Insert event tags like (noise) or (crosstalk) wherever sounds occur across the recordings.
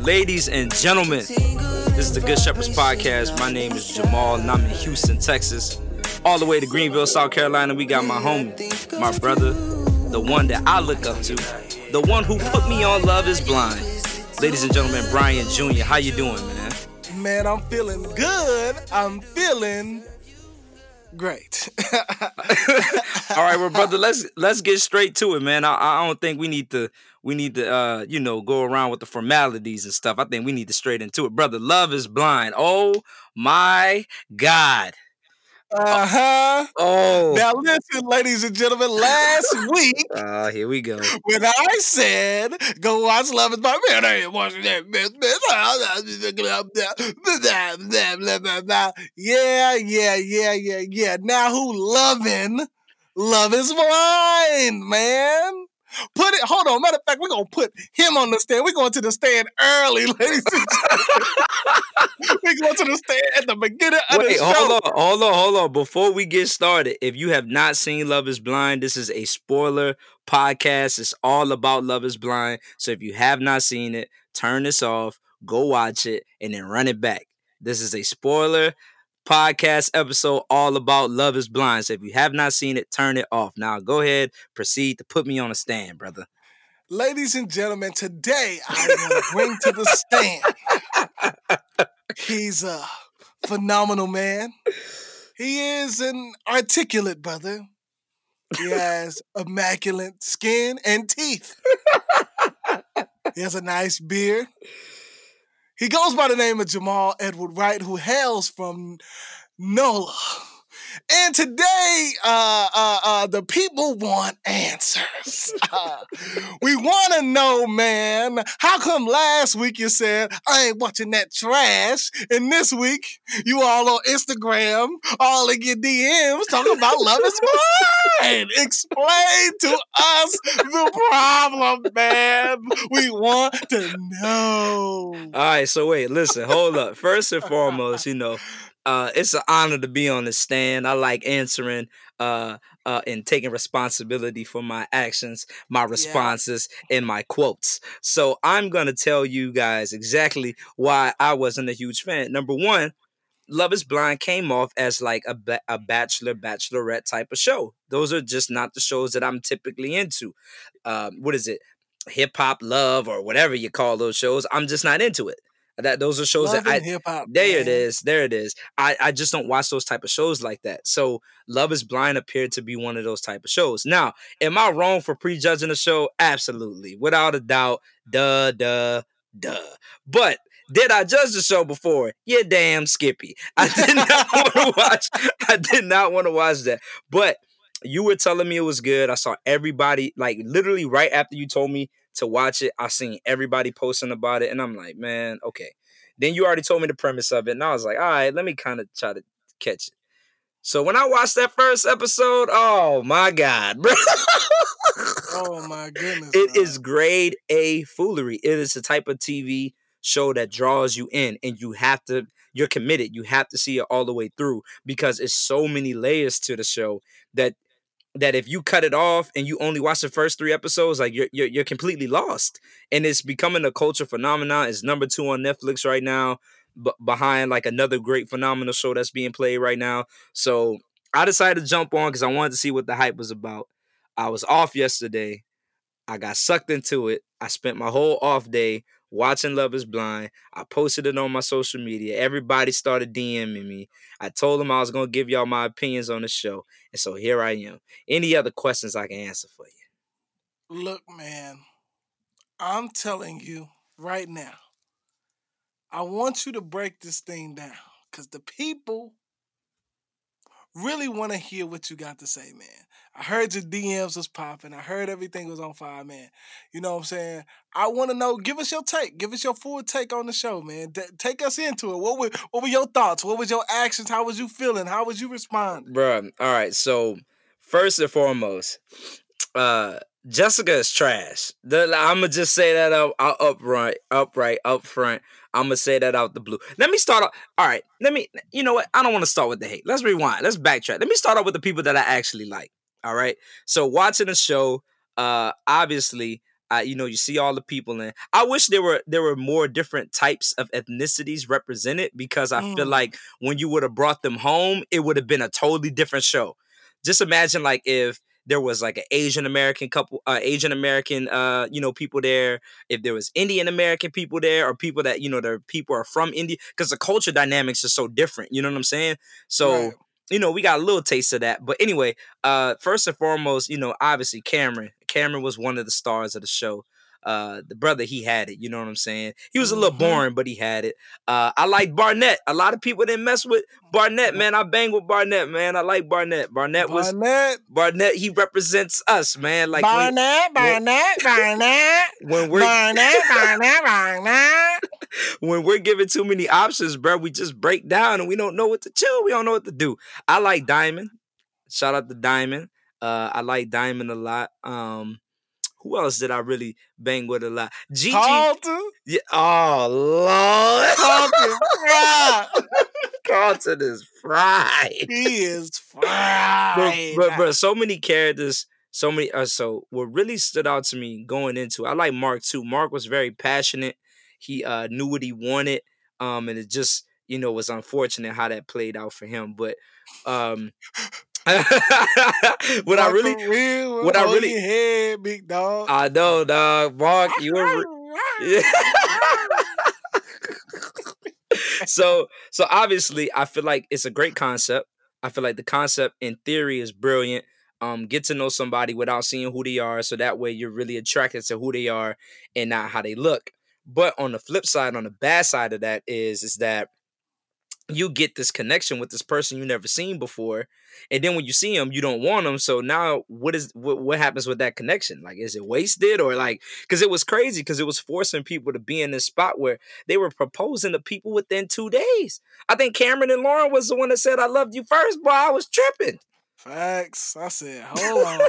Ladies and gentlemen, this is the Good Shepherds Podcast. My name is Jamal, and I'm in Houston, Texas. All the way to Greenville, South Carolina, we got my homie, my brother, the one that I look up to, the one who put me on Love is Blind. Ladies and gentlemen, Brian Jr., how you doing, man? Man, I'm feeling good. I'm feeling great. (laughs) All right, well, brother, let's let's get straight to it, man. I, I don't think we need to we need to uh you know go around with the formalities and stuff. I think we need to straight into it, brother. Love is blind. Oh my God. Uh huh. Oh. Now listen, ladies and gentlemen. Last (laughs) week, uh, here we go. when I said go watch Love Is Blind, man, I ain't watching that. Yeah, yeah, yeah, yeah, yeah. Now who loving Love Is Blind, man? Put it. Hold on. Matter of fact, we're gonna put him on the stand. We're going to the stand early, (laughs) ladies and gentlemen. we're going to the stand at the beginning of Wait, the show. hold on, hold on, hold on. Before we get started, if you have not seen Love is Blind, this is a spoiler podcast. It's all about Love is Blind. So if you have not seen it, turn this off, go watch it, and then run it back. This is a spoiler podcast episode all about Love is Blind. So if you have not seen it, turn it off. Now go ahead, proceed to put me on a stand, brother. Ladies and gentlemen, today I to bring to the stand. (laughs) He's a phenomenal man. He is an articulate brother. He has immaculate skin and teeth. He has a nice beard. He goes by the name of Jamal Edward Wright, who hails from NOLA. And today, uh, uh, uh, the people want answers. (laughs) We want to know, man, how come last week you said, I ain't watching that trash, and this week you all on Instagram, all in your DMs talking about Love is Blind? Explain to us the problem, man. We want to know. All right, so wait, listen, hold up. First and foremost, you know, uh, it's an honor to be on the stand. I like answering uh, uh, and taking responsibility for my actions, my responses, and my quotes. So I'm gonna tell you guys exactly why I wasn't a huge fan. Number one, Love Is Blind came off as like a ba- a bachelor bachelorette type of show. Those are just not the shows that I'm typically into. Um, what is it? Hip hop love or whatever you call those shows. I'm just not into it. That those are shows Love that I and hip hop. there it man. is. There it is. I, I just don't watch those type of shows like that. So Love is Blind appeared to be one of those type of shows. Now, am I wrong for prejudging the show? Absolutely. Without a doubt. Duh, duh, duh. But did I judge the show before? Yeah, damn Skippy. (laughs) I did not want to watch. I did not want to watch that. But you were telling me it was good. I saw everybody, like literally right after you told me to watch it, I seen everybody posting about it, and I'm like, man, okay. Then you already told me the premise of it, and I was like, all right, let me kind of try to catch it. So when I watched that first episode, oh my god, (laughs) bro. Oh my goodness. It bro. is grade A foolery. It is the type of TV show that draws you in and you have to you're committed. You have to see it all the way through because it's so many layers to the show that that if you cut it off and you only watch the first three episodes, like you're you're, you're completely lost. And it's becoming a culture phenomenon. It's number two on Netflix right now, b- behind like another great phenomenal show that's being played right now. So I decided to jump on because I wanted to see what the hype was about. I was off yesterday. I got sucked into it. I spent my whole off day watching Love is Blind. I posted it on my social media. Everybody started DMing me. I told them I was going to give y'all my opinions on the show. And so here I am. Any other questions I can answer for you? Look, man, I'm telling you right now, I want you to break this thing down because the people really want to hear what you got to say, man. I heard your DMs was popping. I heard everything was on fire, man. You know what I'm saying? I want to know. Give us your take. Give us your full take on the show, man. T- take us into it. What were what were your thoughts? What was your actions? How was you feeling? How was you responding? Bruh, all right. So, first and foremost, uh, Jessica is trash. I'm gonna just say that up, out upright, upright, up front. I'm gonna say that out the blue. Let me start off. All right, let me. You know what? I don't want to start with the hate. Let's rewind. Let's backtrack. Let me start off with the people that I actually like. All right. So watching the show, uh, obviously, I, you know, you see all the people in. I wish there were there were more different types of ethnicities represented because I feel Mm. like when you would have brought them home, it would have been a totally different show. Just imagine like if there was like an Asian American couple, uh, Asian American, uh, you know, people there. If there was Indian American people there, or people that you know, the people are from India, because the culture dynamics are so different. You know what I'm saying? So Right. You know, we got a little taste of that. But anyway, uh, first and foremost, you know, obviously Cameron. Cameron was one of the stars of the show. Uh, the brother, he had it. You know what I'm saying? He was a little Mhm. boring, but he had it. Uh, I like Barnett. A lot of people didn't mess with Barnett, man. I bang with Barnett, man. I like Barnett. Barnett was Barnett, Barnett. He represents us, man. Like when, Barnett, when- Barnett, Barnett, (laughs) when we're Barnett, Barnett, Barnett. (laughs) when we're given too many options, bro, we just break down and we don't know what to do. We don't know what to do. I like Diamond. Shout out to Diamond. Uh, I like Diamond a lot. Um, who else did I really bang with a lot? Gigi. Carlton, Yeah. Oh Lord. Carlton, fried. (laughs) Carlton is fried. He is (laughs) But, fried. but, but so many characters, so many. Uh, so what really stood out to me going into, I like Mark too. Mark was very passionate. He uh, knew what he wanted, um, and it just you know was unfortunate how that played out for him. But um, (laughs) what I really, Real, what I really- head, big dog. I know, dog, Mark, you were. Yeah. (laughs) so so obviously I feel like it's a great concept. I feel like the concept in theory is brilliant. Um, get to know somebody without seeing who they are, so that way you're really attracted to who they are and not how they look. But on the flip side, on the bad side of that is is that you get this connection with this person you never seen before, and then when you see them, you don't want them. So now, what is what, what happens with that connection? Like, is it wasted or like? Because it was crazy. Because it was forcing people to be in this spot where they were proposing to people within two days. I think Cameron and Lauren was the one that said, "I loved you first, boy." I was tripping. Facts. I said, hold (laughs) on.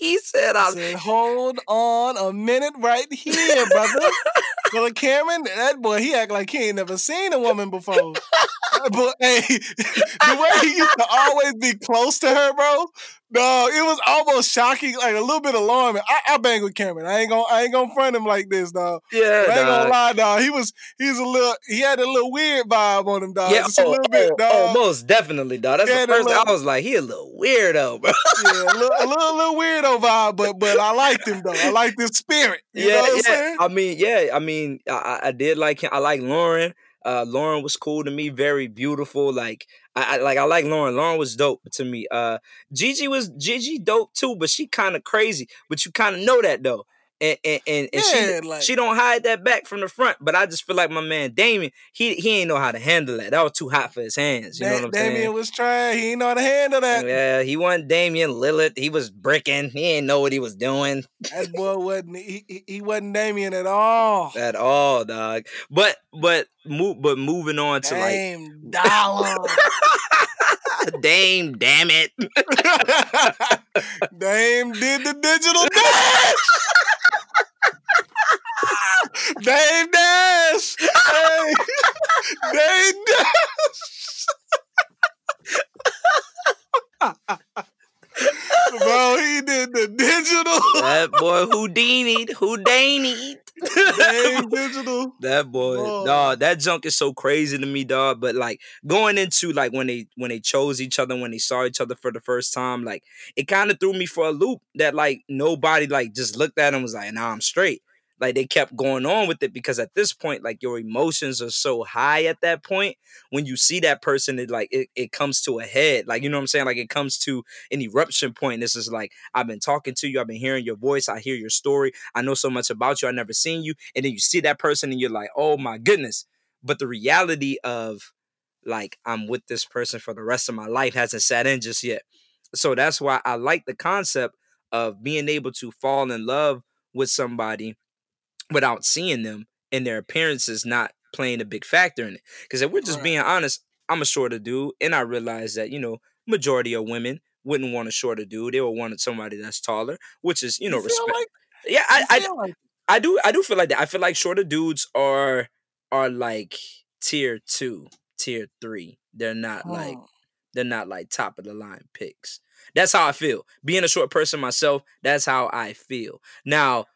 he said, I "I." said, hold on a minute right here, brother. (laughs) Brother Cameron, that boy, he act like he ain't never seen a woman before. Boy, (laughs) hey, the way he used to always be close to her, bro. No, it was almost shocking, like a little bit alarming. I, I bang with Cameron. I ain't gonna, I ain't gonna front him like this, dog. Yeah, I ain't gonna lie, dog. He was, he's a little, he had a little weird vibe on him, dog. Yeah, Just a oh, little bit, oh, oh, oh dog. oh, most definitely, dog. That's Yeah, the first. little- I was like, he a little weirdo, (laughs) bro. yeah, a little, a little, little weirdo vibe, but but I liked him though. I liked his spirit. You yeah, know what I'm yeah. saying? I mean, yeah. I mean, I, I- I did like him. I like Lauren. Uh, Lauren was cool to me. Very beautiful. Like I, I like. I like Lauren. Lauren was dope to me. Uh, Gigi was Gigi dope too, but she kind of crazy. But you kind of know that though. And and and, and Yeah, she like- she don't hide that back from the front. But I just feel like my man Damian, he he ain't know how to handle that. That was too hot for his hands. You know what I'm Damian saying? was trying. He ain't know how to handle that. Yeah, he wasn't Damian Lillard. He was bricking. He didn't know what he was doing. That boy wasn't. He, he, wasn't Damian at all. at all, dog. But but move but moving on to like Dame Dollar. (laughs) (laughs) Dame, damn it. (laughs) Dame did the digital (laughs) dash. Dame Dash. Hey. Dame Dash. Bro, he did the digital. That boy Houdini, Houdini. (laughs) Digital. That boy, Bro. dog. That junk is so crazy to me, dog. But like going into like when they when they chose each other, when they saw each other for the first time, like it kind of threw me for a loop. That like nobody like just looked at him was like, "Nah, I'm straight." Like they kept going on with it because at this point, like your emotions are so high at that point. When you see that person, it like it, it comes to a head. Like you know what I'm saying? Like it comes to an eruption point. This is like I've been talking to you, I've been hearing your voice, I hear your story, I know so much about you, I never seen you, and then you see that person and you're like, oh my goodness. But the reality of like I'm with this person for the rest of my life hasn't sat in just yet. So that's why I like the concept of being able to fall in love with somebody without seeing them and their appearances not playing a big factor in it. Because if we're just Right. being honest, I'm a shorter dude, and I realize that you know majority of women wouldn't want a shorter dude; they would want somebody that's taller, which is you know feel respect. like- yeah, I, you I like- I do I do feel like that. I feel like shorter dudes are are like tier two, tier three. They're not like Hmm. they're not like top of the line picks. That's how I feel. Being a short person myself, that's how I feel. Now,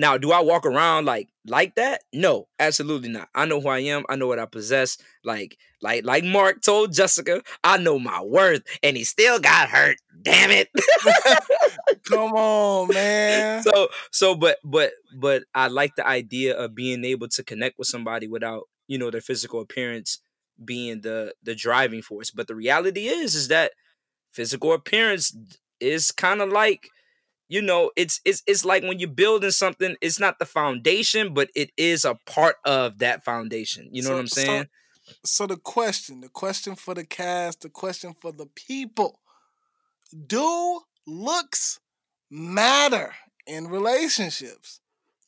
Now, do I walk around like like that? No, absolutely not. I know who I am. I know what I possess. Like like like Mark told Jessica, I know my worth, and he still got hurt. Damn it. (laughs) Come on, (laughs) man. So so but but but I like the idea of being able to connect with somebody without, you know, their physical appearance being the the driving force. But the reality is is that physical appearance is kind of like you know it's it's it's like when you're building something it's not the foundation but it is a part of that foundation you know So- what i'm saying So, so the question, the question for the cast, the question for the people: Do looks matter in relationships?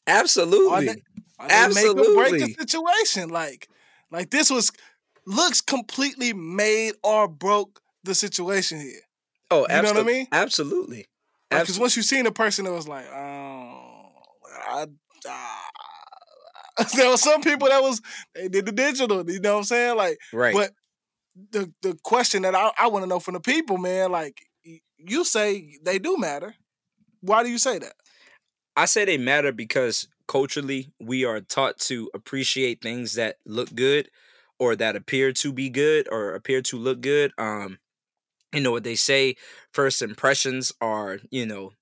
absolutely Are they, are they make or break the situation? Like, like this was looks completely made or broke the situation here. oh You know what I mean? absolutely Because once you seen a person that was like, oh, I, ah. (laughs) there were some people that was they did the digital. You know what I'm saying? Like, right but the the question that I, I want to know from the people, man, like you say they do matter. Why do you say that? I say they matter because culturally we are taught to appreciate things that look good or that appear to be good or appear to look good. Um, you know what they say, first impressions are, you know,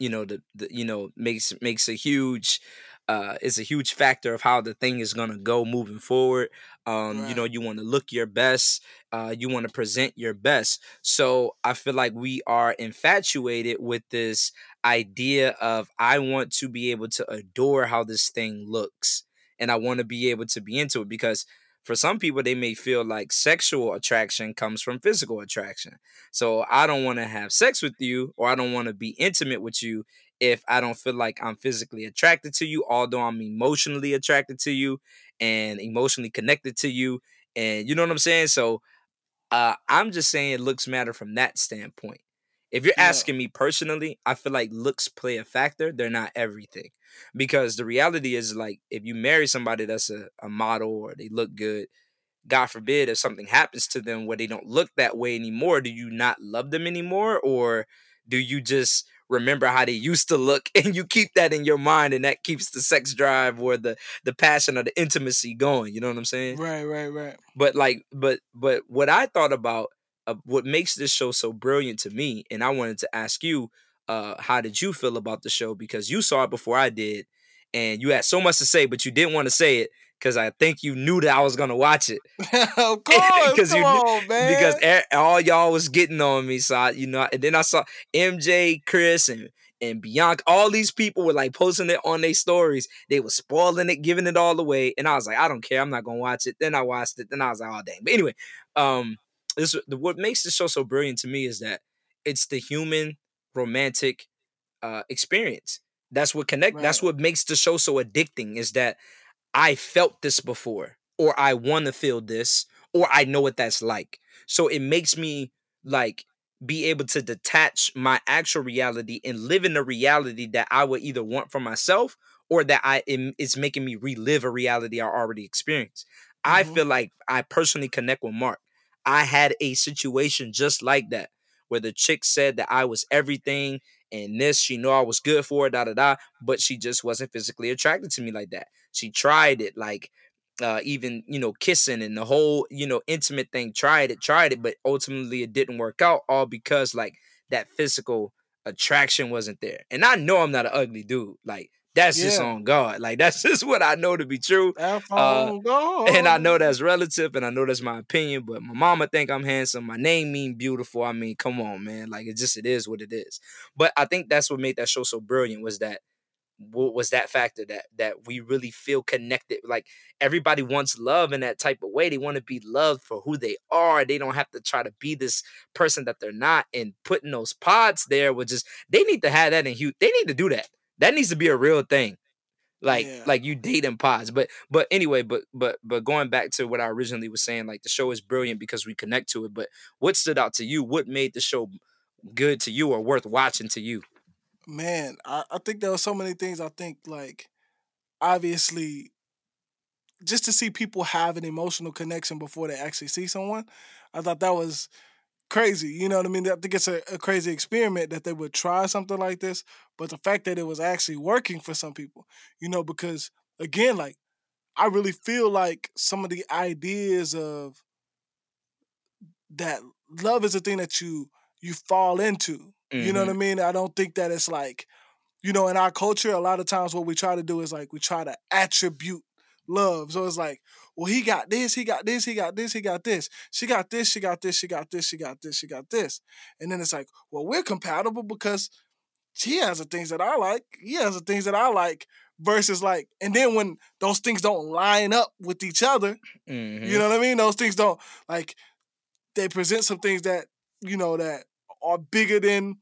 you know, the, the you know, makes makes a huge uh is a huge factor of how the thing is gonna go moving forward. Um, you know, you want to look your best, uh, you want to present your best. So I feel like we are infatuated with this idea of I want to be able to adore how this thing looks and I want to be able to be into it because for some people they may feel like sexual attraction comes from physical attraction. So I don't want to have sex with you or I don't want to be intimate with you if I don't feel like I'm physically attracted to you although I'm emotionally attracted to you and emotionally connected to you and you know what I'm saying? So uh, I'm just saying it looks matter from that standpoint. If you're Yeah. asking me personally, I feel like looks play a factor. They're not everything. Because the reality is like if you marry somebody that's a, a model or they look good, God forbid if something happens to them where they don't look that way anymore, do you not love them anymore? Or do you just remember how they used to look (laughs) and you keep that in your mind and that keeps the sex drive or the the passion or the intimacy going? You know what I'm saying? Right, right, right. but like but but what i thought about uh, what makes this show so brilliant to me and i wanted to ask you uh how did you feel about the show because you saw it before i did and you had so much to say but you didn't want to say it because i think you knew that i was gonna watch it (laughs) of (laughs) course, come you on, man. because all y'all was getting on me so I, you know and then i saw mj chris and and Bianca, all these people were like posting it on their stories. They were spoiling it, giving it all away. And I was like, I don't care. I'm not gonna watch it. Then I watched it. Then I was like, oh dang. But anyway, um, this what makes the show so brilliant to me is that it's the human romantic uh experience. That's what connect. That's what makes the show so addicting. Is that I felt this before, or I want to feel this, or I know what that's like. So it makes me like be able to detach my actual reality and live in the reality that I would either want for myself or that I am it's making me relive a reality I already experienced. I Mhm. feel like I personally connect with Mark. I had a situation just like that where the chick said that I was everything and this, she knew I was good for it, da da da, but she just wasn't physically attracted to me like that. She tried it, like uh, even you know kissing and the whole you know intimate thing. Tried it, tried it, but ultimately it didn't work out. All because like that physical attraction wasn't there. And I know I'm not an ugly dude. Like that's just on God. Like that's (laughs) just what I know to be true. Uh, on God. And I know that's relative, and I know that's my opinion. But my mama think I'm handsome. My name mean beautiful. I mean, come on, man. Like it just it is what it is. But I think that's what made that show so brilliant was that wa- was that factor that that we really feel connected. Like everybody wants love in that type of way. They want to be loved for who they are. They don't have to try to be this person that they're not. And putting those pods there would just they need to have that in huge. They need to do that. That needs to be a real thing like Yeah. like you date dating pods but but anyway but but but going back to what i originally was saying like the show is brilliant because we connect to it but what stood out to you what made the show good to you or worth watching to you man, I, I think there were so many things. I think like obviously just to see people have an emotional connection before they actually see someone, I thought that was crazy. You know what I mean? I think it's a, a, crazy experiment that they would try something like this, but the fact that it was actually working for some people, you know, because again, like I really feel like some of the ideas of that love is a thing that you you fall into. Mm-hmm. You know what I mm-hmm. mean? I don't think that it's like, you know, in our culture, a lot of times what we try to do is like we try to attribute love. So it's like, well, he got this, he got this, he got this, he got this. She got this, she got this, she got this, she got this, she got this. And then it's like, well, we're compatible because she has the things that I like, he has the things that I like. Versus like, and then when those things don't line up with each other, mm-hmm. you know what I mean? Those things don't like they present some things that, you know, that are bigger than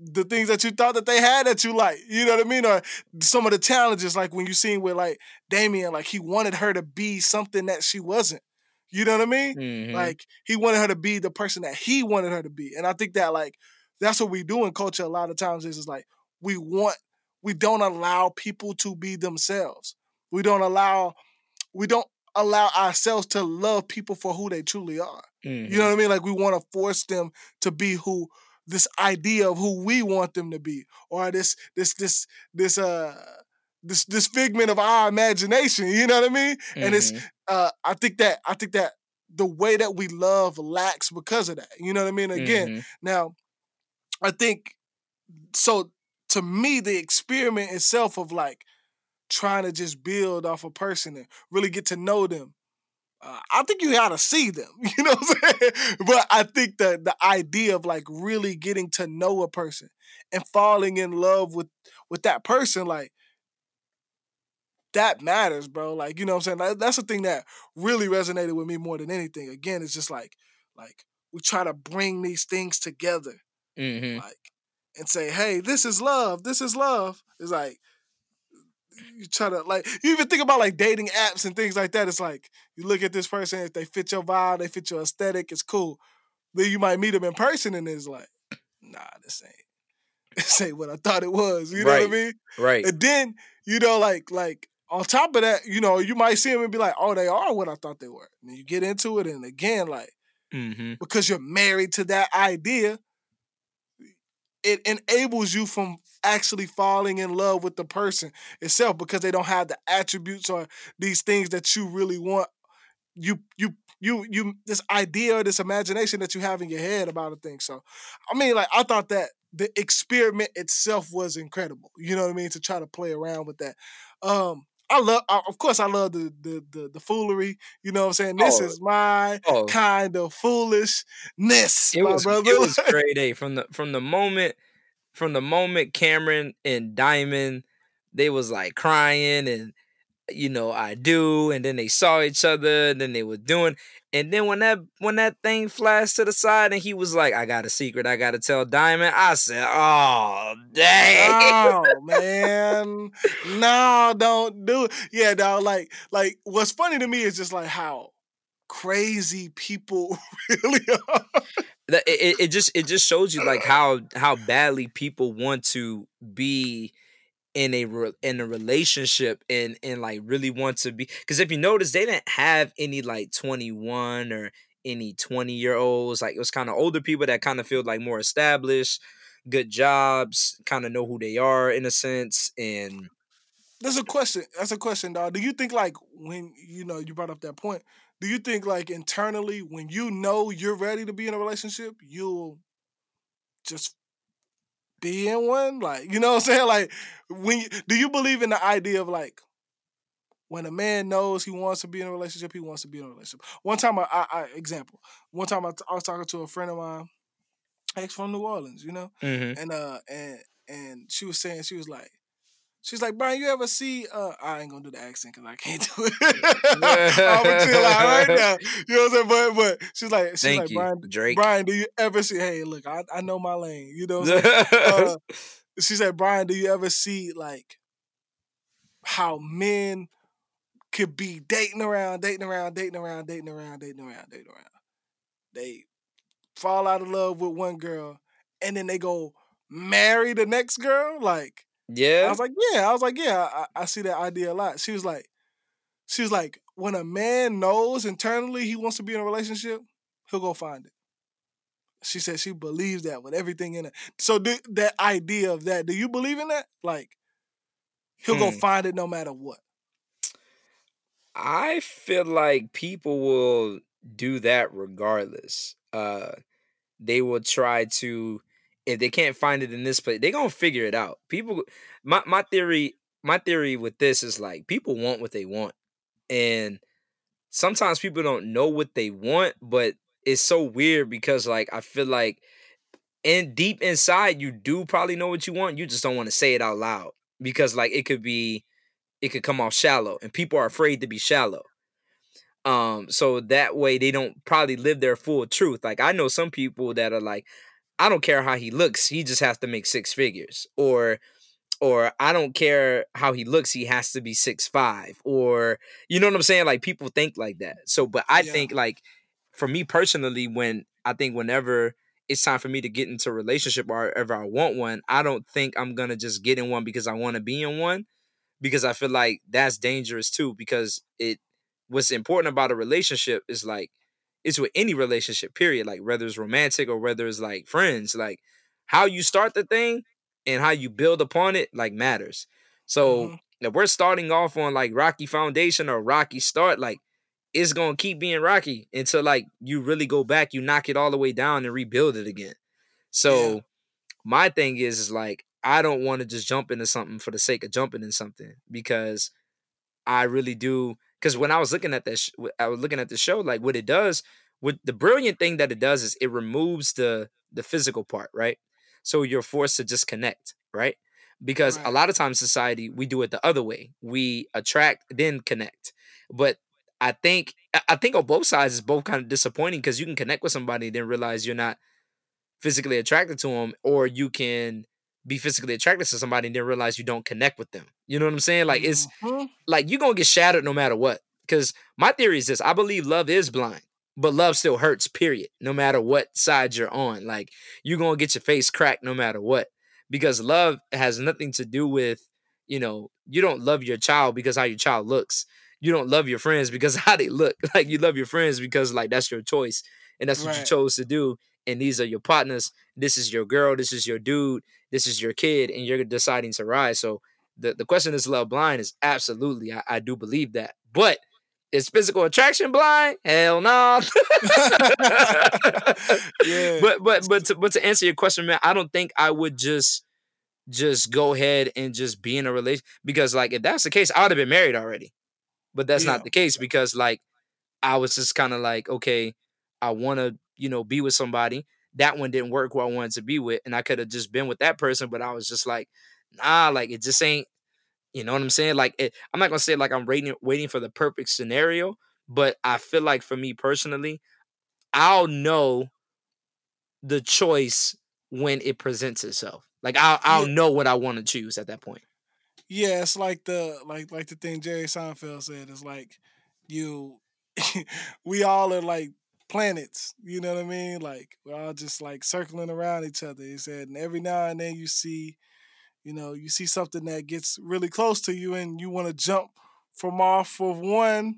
the things that you thought that they had that you like. You know what I mean? Or some of the challenges, like when you seen with like Damian, like he wanted her to be something that she wasn't. You know what I mean? Mm-hmm. Like he wanted her to be the person that he wanted her to be. And I think that like that's what we do in culture a lot of times is, is like we want we don't allow people to be themselves. We don't allow we don't allow ourselves to love people for who they truly are. Mm-hmm. You know what I mean? Like we want to force them to be who this idea of who we want them to be, or this this this this uh this this figment of our imagination. You know what I mean? Mm-hmm. And it's mm-hmm. uh I think that I think that the way that we love lacks because of that. You know what I mean? Again, mm-hmm. now I think so to me the experiment itself of like trying to just build off a person and really get to know them uh, I think you gotta see them, (laughs) you know what I'm saying? But I think the the idea of like really getting to know a person and falling in love with with that person, like that matters, bro. Like, you know what I'm saying? that's the thing that really resonated with me more than anything. Again, it's just like like we try to bring these things together. Mm-hmm. Like and say, hey, this is love, this is love. It's like you try to like you even think about like dating apps and things like that. It's like you look at this person, if they fit your vibe, they fit your aesthetic, it's cool. Then you might meet them in person and it's like, nah, this ain't (laughs) this ain't what I thought it was. You know right. what I mean? Right. And then, you know, like like on top of that, you know, you might see them and be like, oh, they are what I thought they were. And you get into it, and again, like, mm-hmm. because you're married to that idea, it enables you from actually falling in love with the person itself because they don't have the attributes or these things that you really want. You you you you this idea or this imagination that you have in your head about a thing. So i mean like i thought that the experiment itself was incredible you know what i mean to try to play around with that. Um I love, uh, of course, I love the the the, the foolery. You know what I'm saying? This oh, is my oh. kind of foolishness, it my was, brother. It (laughs) was grade eh? A from the from the moment from the moment Cameron and Diamond they was like crying and you know I do, and then they saw each other, and then they were doing, and then when that when that thing flashed to the side, and he was like, "I got a secret, I got to tell Diamond," I said, "Oh dang, oh man, no, don't do it." Yeah, dog. Like, like what's funny to me is just like how crazy people (laughs) really are. It, it just it just shows you like how how badly people want to be in a re- in a relationship and and like really want to be because if you notice they didn't have any like 21 or any 20 year olds like it was kind of older people that kind of feel like more established good jobs kind of know who they are in a sense and that's a question that's a question dog do you think like when you know you brought up that point do you think like internally when you know you're ready to be in a relationship you'll just be in one? Like, you know what I'm saying? (laughs) Like, when you, do you believe in the idea of like when a man knows he wants to be in a relationship, he wants to be in a relationship. One time, I, I, I example. One time, I, I was talking to a friend of mine, ex from New Orleans, you know, mm-hmm. and uh, and and she was saying she was like, She's like, Brian, you ever see? Uh, I ain't gonna do the accent because I can't do it. (laughs) I'm gonna chill out right (laughs) now. You know what I'm saying? But but she's like, she's Thank like, you, Brian, Drake. Brian, do you ever see? Hey, look, I, I know my lane. You know. What I'm saying? uh, (laughs) she said, Brian, do you ever see like how men could be dating around, dating around, dating around, dating around, dating around, dating around. They fall out of love with one girl, and then they go marry the next girl, like yeah. I was like, yeah. I was like, yeah, I, I see that idea a lot. She was like, she was like, when a man knows internally he wants to be in a relationship, he'll go find it. she said she believes that with everything in it. So do, that idea of that, do you believe in that? Like he'll hmm. go find it no matter what. I feel like people will do that regardless. Uh they will try to if they can't find it in this place, they're gonna figure it out. People my my theory my theory with this is like people want what they want. And sometimes people don't know what they want, but it's so weird because like I feel like in deep inside you do probably know what you want. You just don't want to say it out loud because like it could be it could come off shallow and people are afraid to be shallow. Um so that way they don't probably live their full truth. Like I know some people that are like I don't care how he looks, he just has to make six figures or or I don't care how he looks, he has to be six five, or you know what I'm saying? Like people think like that. So, but I yeah. think like for me personally, when I think whenever it's time for me to get into a relationship or ever I want one, I don't think I'm gonna just get in one because I want to be in one, because I feel like that's dangerous too. Because it, what's important about a relationship is like, it's with any relationship, period. Like whether it's romantic or whether it's like friends, like how you start the thing and how you build upon it like matters. So mm-hmm. if we're starting off on like rocky foundation or rocky start, like it's gonna keep being rocky until like you really go back, you knock it all the way down and rebuild it again. So yeah. my thing is is like I don't want to just jump into something for the sake of jumping in something because I really do. Because when I was looking at this, I was looking at the show. Like what it does, with the brilliant thing that it does is it removes the the physical part, right? So you're forced to disconnect, right? Because right. a lot of times society we do it the other way. We attract then connect. But I think I think on both sides is both kind of disappointing because you can connect with somebody and then realize you're not physically attracted to them, or you can be physically attracted to somebody and then realize you don't connect with them. You know what I'm saying? Like it's mm-hmm. like you're gonna get shattered no matter what. Because my theory is this: I believe love is blind, but love still hurts. Period. No matter what side you're on, like you're gonna get your face cracked no matter what. Because love has nothing to do with you know you don't love your child because how your child looks you don't love your friends because (laughs) how they look. Like you love your friends because like that's your choice and that's what right. you chose to do. And these are your partners. This is your girl. This is your dude. This is your kid, and you're deciding to rise. So the, the question is love blind is absolutely I, I do believe that. But is physical attraction blind? Hell no. (laughs) yeah. But but but to, but to answer your question, man, I don't think I would just just go ahead and just be in a relation because like if that's the case, I would have been married already but that's yeah. not the case because like I was just kind of like, okay, I want to, you know, be with somebody. That one didn't work who I wanted to be with, and I could have just been with that person, but I was just like, nah, like it just ain't. You know what I'm saying? Like it, I'm not gonna say like I'm waiting waiting for the perfect scenario, but I feel like for me personally, I'll know the choice when it presents itself. Like I'll I'll yeah. know what I want to choose at that point yeah, it's like the like like the thing Jerry Seinfeld said. It's like you, (laughs) we all are like planets. You know what I mean? Like we're all just like circling around each other. He said, and every now and then you see, you know, you see something that gets really close to you, and you want to jump from off of one.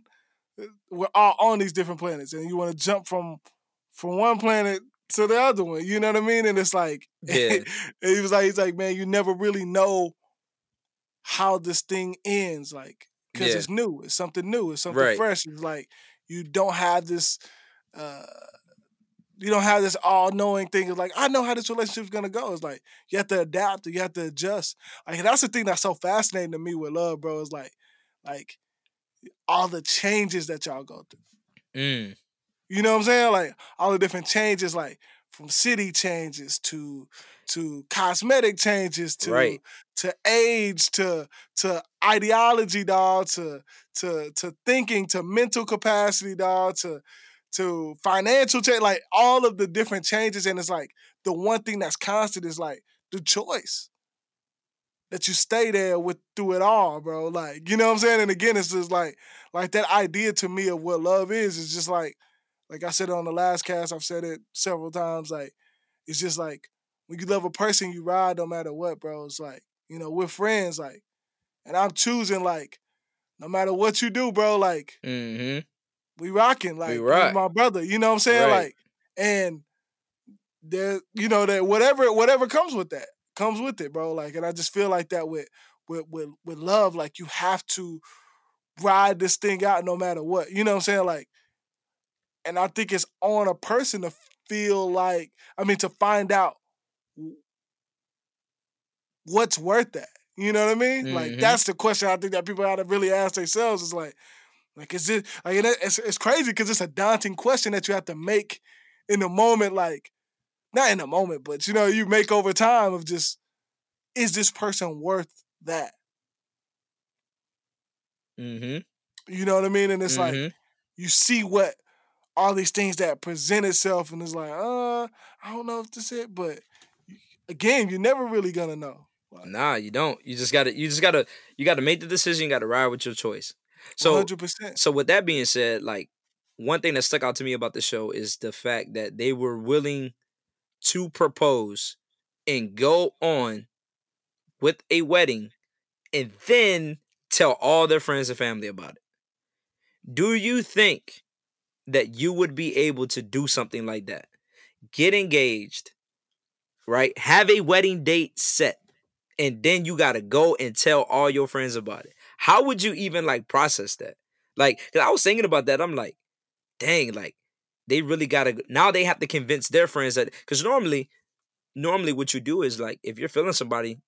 Uh, we're all on these different planets, and you want to jump from from one planet to the other one. You know what I mean? And it's like, (laughs) yeah. he was like, he's like, man, you never really know how this thing ends, like because yeah. it's new, it's something new, it's something right. fresh. It's like you don't have this. Uh you don't have this all-knowing thing. It's like I know how this relationship's gonna go. It's like you have to adapt, you have to adjust. Like that's the thing that's so fascinating to me with love, bro. Is like, like all the changes that y'all go through. Mm. You know what I'm saying? Like all the different changes, like from city changes to to cosmetic changes to right. to age to to ideology dog to to to thinking to mental capacity dog to to financial change like all of the different changes and it's like the one thing that's constant is like the choice that you stay there with through it all bro like you know what i'm saying and again it's just like like that idea to me of what love is is just like like i said on the last cast i've said it several times like it's just like when you love a person, you ride no matter what, bro. It's like, you know, we're friends, like, and I'm choosing, like, no matter what you do, bro, like, mm-hmm. We rocking, like, we rock. my brother, you know what I'm saying? Right. Like, and there, you know that whatever whatever comes with that comes with it, bro. Like, and I just feel like that with with with with love, like you have to ride this thing out no matter what. You know what I'm saying? Like, and I think it's on a person to feel like, I mean, to find out what's worth that. You know what I mean? Mm-hmm. Like that's the question I think that people have to really ask themselves is like, like is it like it's it's crazy because it's a daunting question that you have to make in the moment, like not in the moment, but you know you make over time of just is this person worth that? Mm-hmm. You know what I mean? And it's mm-hmm. like you see what all these things that present itself, and it's like, uh, I don't know if this is it, but again, you're never really gonna know. Like, nah, you don't. You just gotta. You just gotta. You gotta make the decision. You gotta ride with your choice. So, 100%. So with that being said, like one thing that stuck out to me about the show is the fact that they were willing to propose and go on with a wedding and then tell all their friends and family about it. Do you think that you would be able to do something like that? Get engaged, right? Have a wedding date set, and then you got to go and tell all your friends about it. How would you even like process that? Like, cause I was thinking about that. I'm like, dang, like they really gotta now they have to convince their friends that because normally, normally what you do is like if you're feeling somebody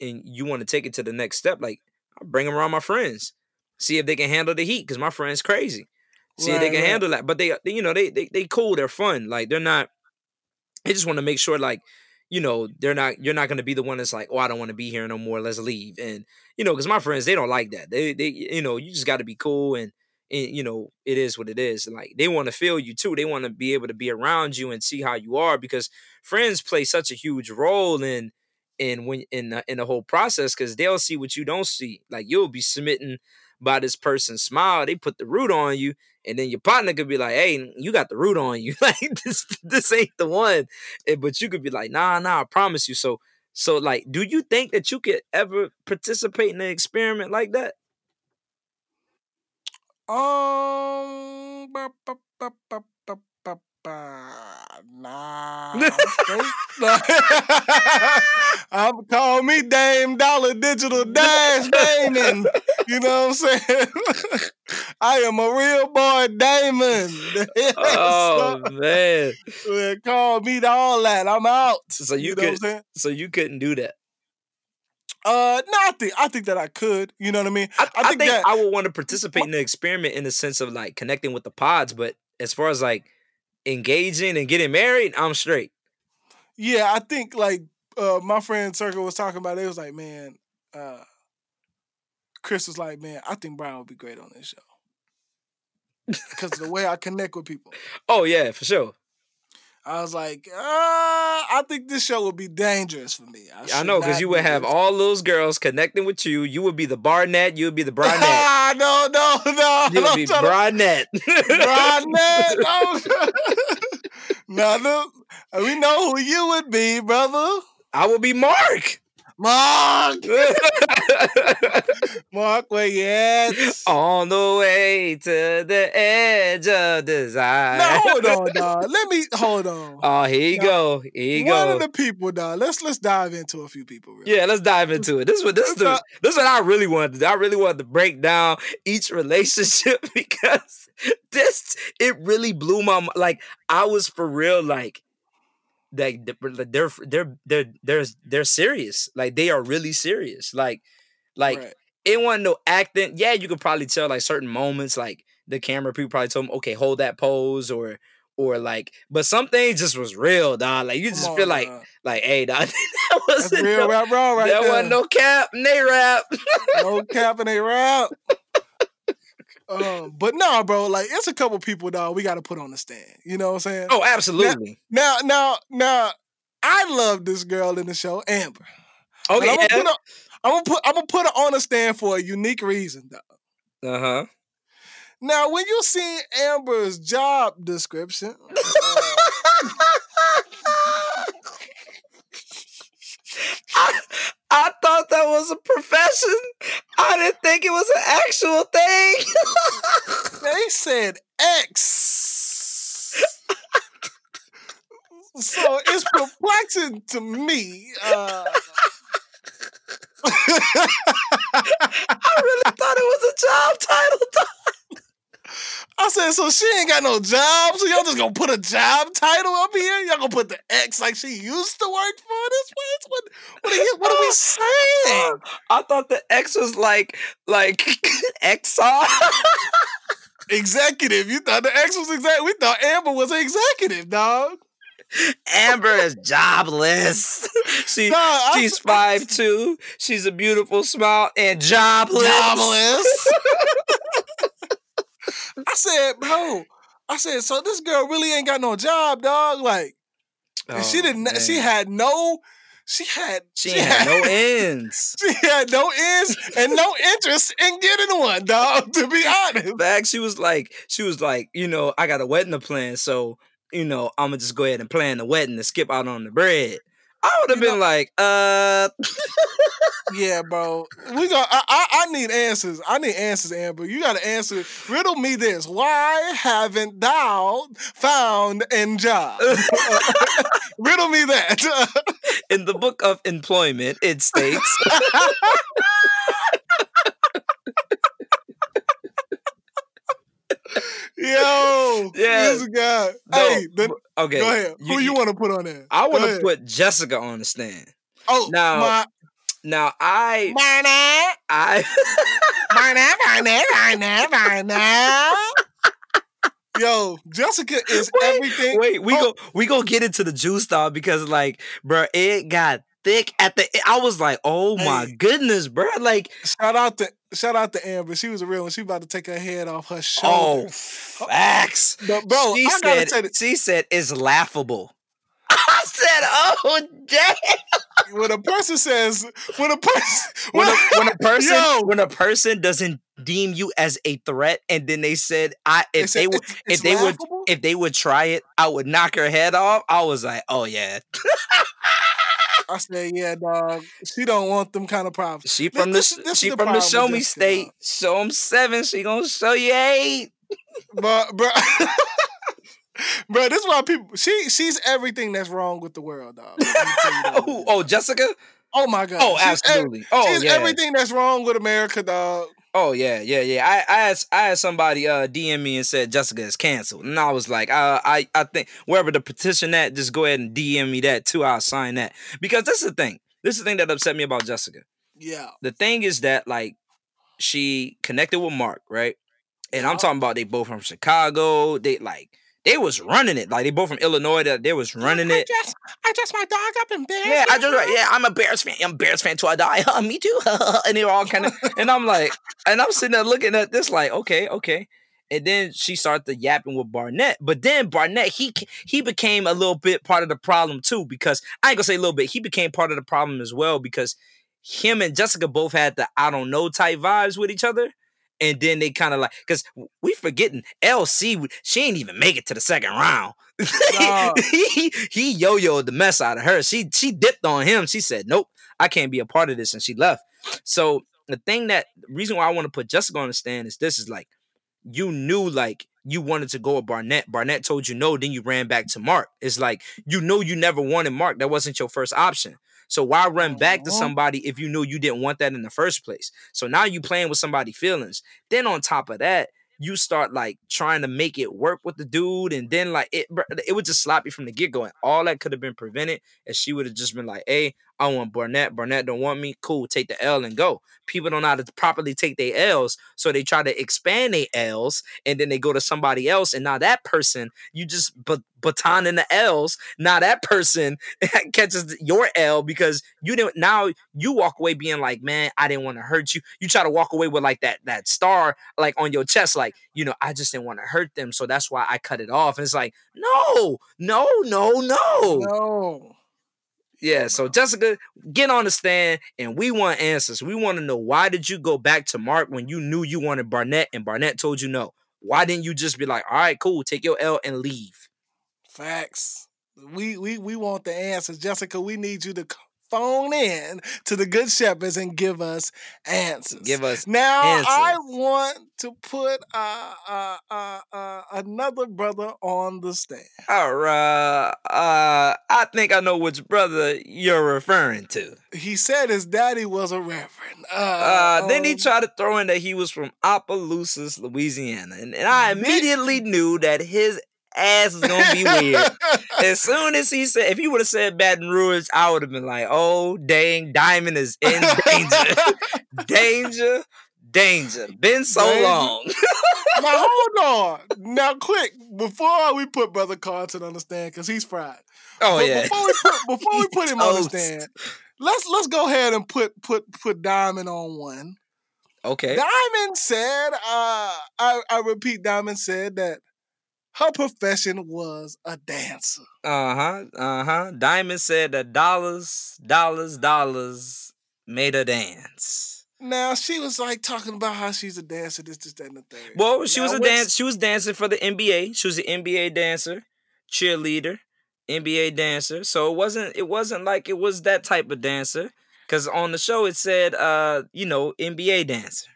and you want to take it to the next step, like I bring them around my friends, see if they can handle the heat because my friend's crazy. See right, if they can right. handle that. But they, they, you know, they, they they cool, they're fun. Like they're not. They just want to make sure like you know, they're not you're not gonna be the one that's like, oh, I don't want to be here no more. Let's leave. And you know, because my friends they don't like that. They they you know you just got to be cool and and you know it is what it is. And like they want to feel you too. They want to be able to be around you and see how you are because friends play such a huge role in in when in the, in the whole process because they'll see what you don't see. Like you'll be submitting by this person's smile. They put the root on you, and then your partner could be like, "Hey, you got the root on you. (laughs) like this, this ain't the one." But you could be like, "Nah, nah, I promise you." So, so like, do you think that you could ever participate in an experiment like that? Um, (laughs) nah. I'm call me Dame Dollar Digital Dash Damon. You know what I'm saying? (laughs) I am a real boy Damon. (laughs) oh so, man. Call me all that. I'm out. So you, you know could so you couldn't do that. Uh, no, I think I think that I could. You know what I mean? I, I, I think, think that, I would want to participate in the experiment in the sense of like connecting with the pods, but as far as like engaging and getting married, I'm straight. Yeah, I think like uh, my friend Circle was talking about it. It was like, man, uh, Chris was like, man, I think Brian would be great on this show (laughs) because of the way I connect with people. Oh yeah, for sure. I was like, uh, I think this show would be dangerous for me. I, I know because you would have all those girls connecting with you. You would be the Barnett. You would be the Barnett. (laughs) no, no, no. (laughs) You would be Barnett. Barnett. no, no, (laughs) we know who you would be, brother. I would be Mark. Mark! Mark, where you at? On the way to the edge of desire. No, hold on, (laughs) dog. Let me hold on. Oh, here you go. Here you One go. of the people, dog. Let's let's dive into a few people. Really. Yeah, let's dive into it. This is what this is the, this is what I really wanted to do. I really wanted to break down each relationship (laughs) because this it really blew my like I was for real like like they're they're they're they're they're serious. Like they are really serious. Like like right. It wasn't no acting. Yeah, you could probably tell like certain moments, like the camera people probably told them, okay, hold that pose or or like, but some things just was real, dog. Like you just on, feel like, like, hey, dog, (laughs) that wasn't real no, rap, bro, right That there. wasn't no cap, they rap, no cap, and they rap. Um, but no, bro, like it's a couple people, dog. We got to put on the stand. You know what I'm saying? Oh, absolutely. Now, now, now, I love this girl in the show, Amber. Okay, I'm, gonna I'm gonna put I'm gonna put her on a stand for a unique reason, dog. Uh huh. Now, when you see Amber's job description. (laughs) I, I thought that was a profession. I didn't think it was an actual thing. (laughs) they said X. so it's perplexing to me. Uh, I really thought it was a job title. (laughs) I said, so she ain't got no job, so y'all just gonna put a job title up here? Y'all gonna put the X like she used to work for this place? What, what, are, you, what are we saying? I thought the X was like like (laughs) XR. executive. You thought the X was executive. We thought Amber was an executive, dog. Amber is jobless. (laughs) she I- she's five two. She's a beautiful smile and jobless. Jobless. (laughs) I said, bro. I said, so this girl really ain't got no job, dog. Like, and she Oh, didn't. She had no. She had. She ain't had no (laughs) ends. She had no ends and no interest in getting one, dog. To be honest. Back, she was like, she was like, you know, I got a wedding to plan, so you know, I'm gonna just go ahead and plan the wedding and skip out on the bread. I would have been like, uh, Yeah, bro. We got. I, I. I need answers. I need answers, Amber. You got to answer. Riddle me this: Why haven't thou found a job? (laughs) Riddle me that. in the book of employment, it states. (laughs) Yo, Yeah. this guy. No, hey, the, okay, go ahead. Who you, want to put on there? I want to put Jessica on the stand. Oh, now- my, Now, I, my, I, my, my, my, my, my. Yo, Jessica is Wait, everything. wait, we Oh. go, we go get into the juice dog because, like, bro, it got thick at the. I was like, oh my Hey. goodness, bro, like, Shout out to shout out to Amber. She was a real one. She about to take her head off her shoulder. oh, shoulder. facts. But bro, she I gotta said, say that she said it's laughable. (laughs) I said, oh damn. when a person says when a person when a, (laughs) when a person Yo. when a person doesn't deem you as a threat and then they said i if say they would it's- if it's they would if they would try it i would knock her head off i was like oh yeah (laughs) I said, yeah, dog. She don't want them kind of problems. she from this- the this she the from the show me state dog. them seven she gonna show you eight But bro, (laughs) bro, this is why people. She she's everything that's wrong with the world, dog. Let me tell you (laughs) that. oh, oh jessica oh my god. oh She's absolutely oh she's yeah everything that's wrong with America, dog. Oh yeah, yeah, yeah. I, I had I had somebody uh DM me and said Jessica is canceled, and I was like, uh, I I think wherever the petition at, just go ahead and DM me that too. I'll sign that because this is the thing. This is the thing that upset me about Jessica. Yeah. The thing is that like she connected with Mark, right? And I'm talking about they both from Chicago. They like they was running it. Like they both from Illinois. That they was running I it. dress, I dress my dog up in Bears. Yeah, I just yeah, I'm a Bears fan. I'm a Bears fan till I die. Huh, (laughs) me too. (laughs) and they were all kind of, and I'm like, and I'm sitting there looking at this like, okay, okay. And then she started yapping with Barnett, but then Barnett he he became a little bit part of the problem too because I ain't gonna say a little bit. He became part of the problem as well because him and Jessica both had the I don't know type vibes with each other. And then they kind of like, because we forgetting LC, she ain't even make it to the second round. (laughs) He he yo-yoed the mess out of her. She she dipped on him. She said, "Nope, I can't be a part of this," and she left. So the thing that the reason why I want to put Jessica on the stand is this: is like you knew like you wanted to go with Barnett. Barnett told you no, then you ran back to Mark. It's like you know you never wanted Mark. That wasn't your first option. So why run back to somebody if you knew you didn't want that in the first place? So now you playing with somebody's feelings. Then on top of that, you start like trying to make it work with the dude, and then like it, it would just you from the get go. And all that could have been prevented if she would have just been like, "Hey, I want Barnett. Barnett don't want me. Cool, take the L and go." People don't know how to properly take their L's, so they try to expand their L's, and then they go to somebody else, and now that person you just baton in the L's. Now that person (laughs) catches your L because you didn't. Now you walk away being like, "Man, I didn't want to hurt you." You try to walk away with like that that star like on your chest, like you know, I just didn't want to hurt them, so that's why I cut it off. And it's like, no, no, no, no. No. Yeah, so Jessica, get on the stand and we want answers. We want to know why did you go back to Mark when you knew you wanted Barnett and Barnett told you no? Why didn't you just be like, all right, cool, take your L and leave? Facts. We we we want the answers, Jessica. We need you to phone in to the Good Shepherds and give us answers. Give us now. I want to put uh, uh, uh, uh, another brother on the stand. All right. Uh, I think I know which brother you're referring to. He said his daddy was a reverend. Uh, Uh, then he tried to throw in that he was from Opelousas, Louisiana, and, and I immediately knew that his ass is gonna be weird. (laughs) as soon as he said, if he would have said Baton Rouge, I would have been like, "Oh, dang, Diamond is in danger, (laughs) danger, danger." Been so Danger. long. now (laughs) hold on. Now, quick before we put Brother Carlton on the stand because he's fried. Oh But yeah. Before we put before we put him on the stand, let's let's go ahead and put put put Diamond on one. Okay. Diamond said, uh, I I repeat, Diamond said that her profession was a dancer. Uh huh. Uh huh. Diamond said that dollars, dollars, dollars made her dance. Now she was like talking about how she's a dancer, this, this, that, and the third. Well, she Now, was a dance. She was dancing for the NBA. She was an NBA dancer, cheerleader, NBA dancer. So it wasn't. It wasn't like it was that type of dancer. Cause on the show it said, uh, you know, NBA dancer.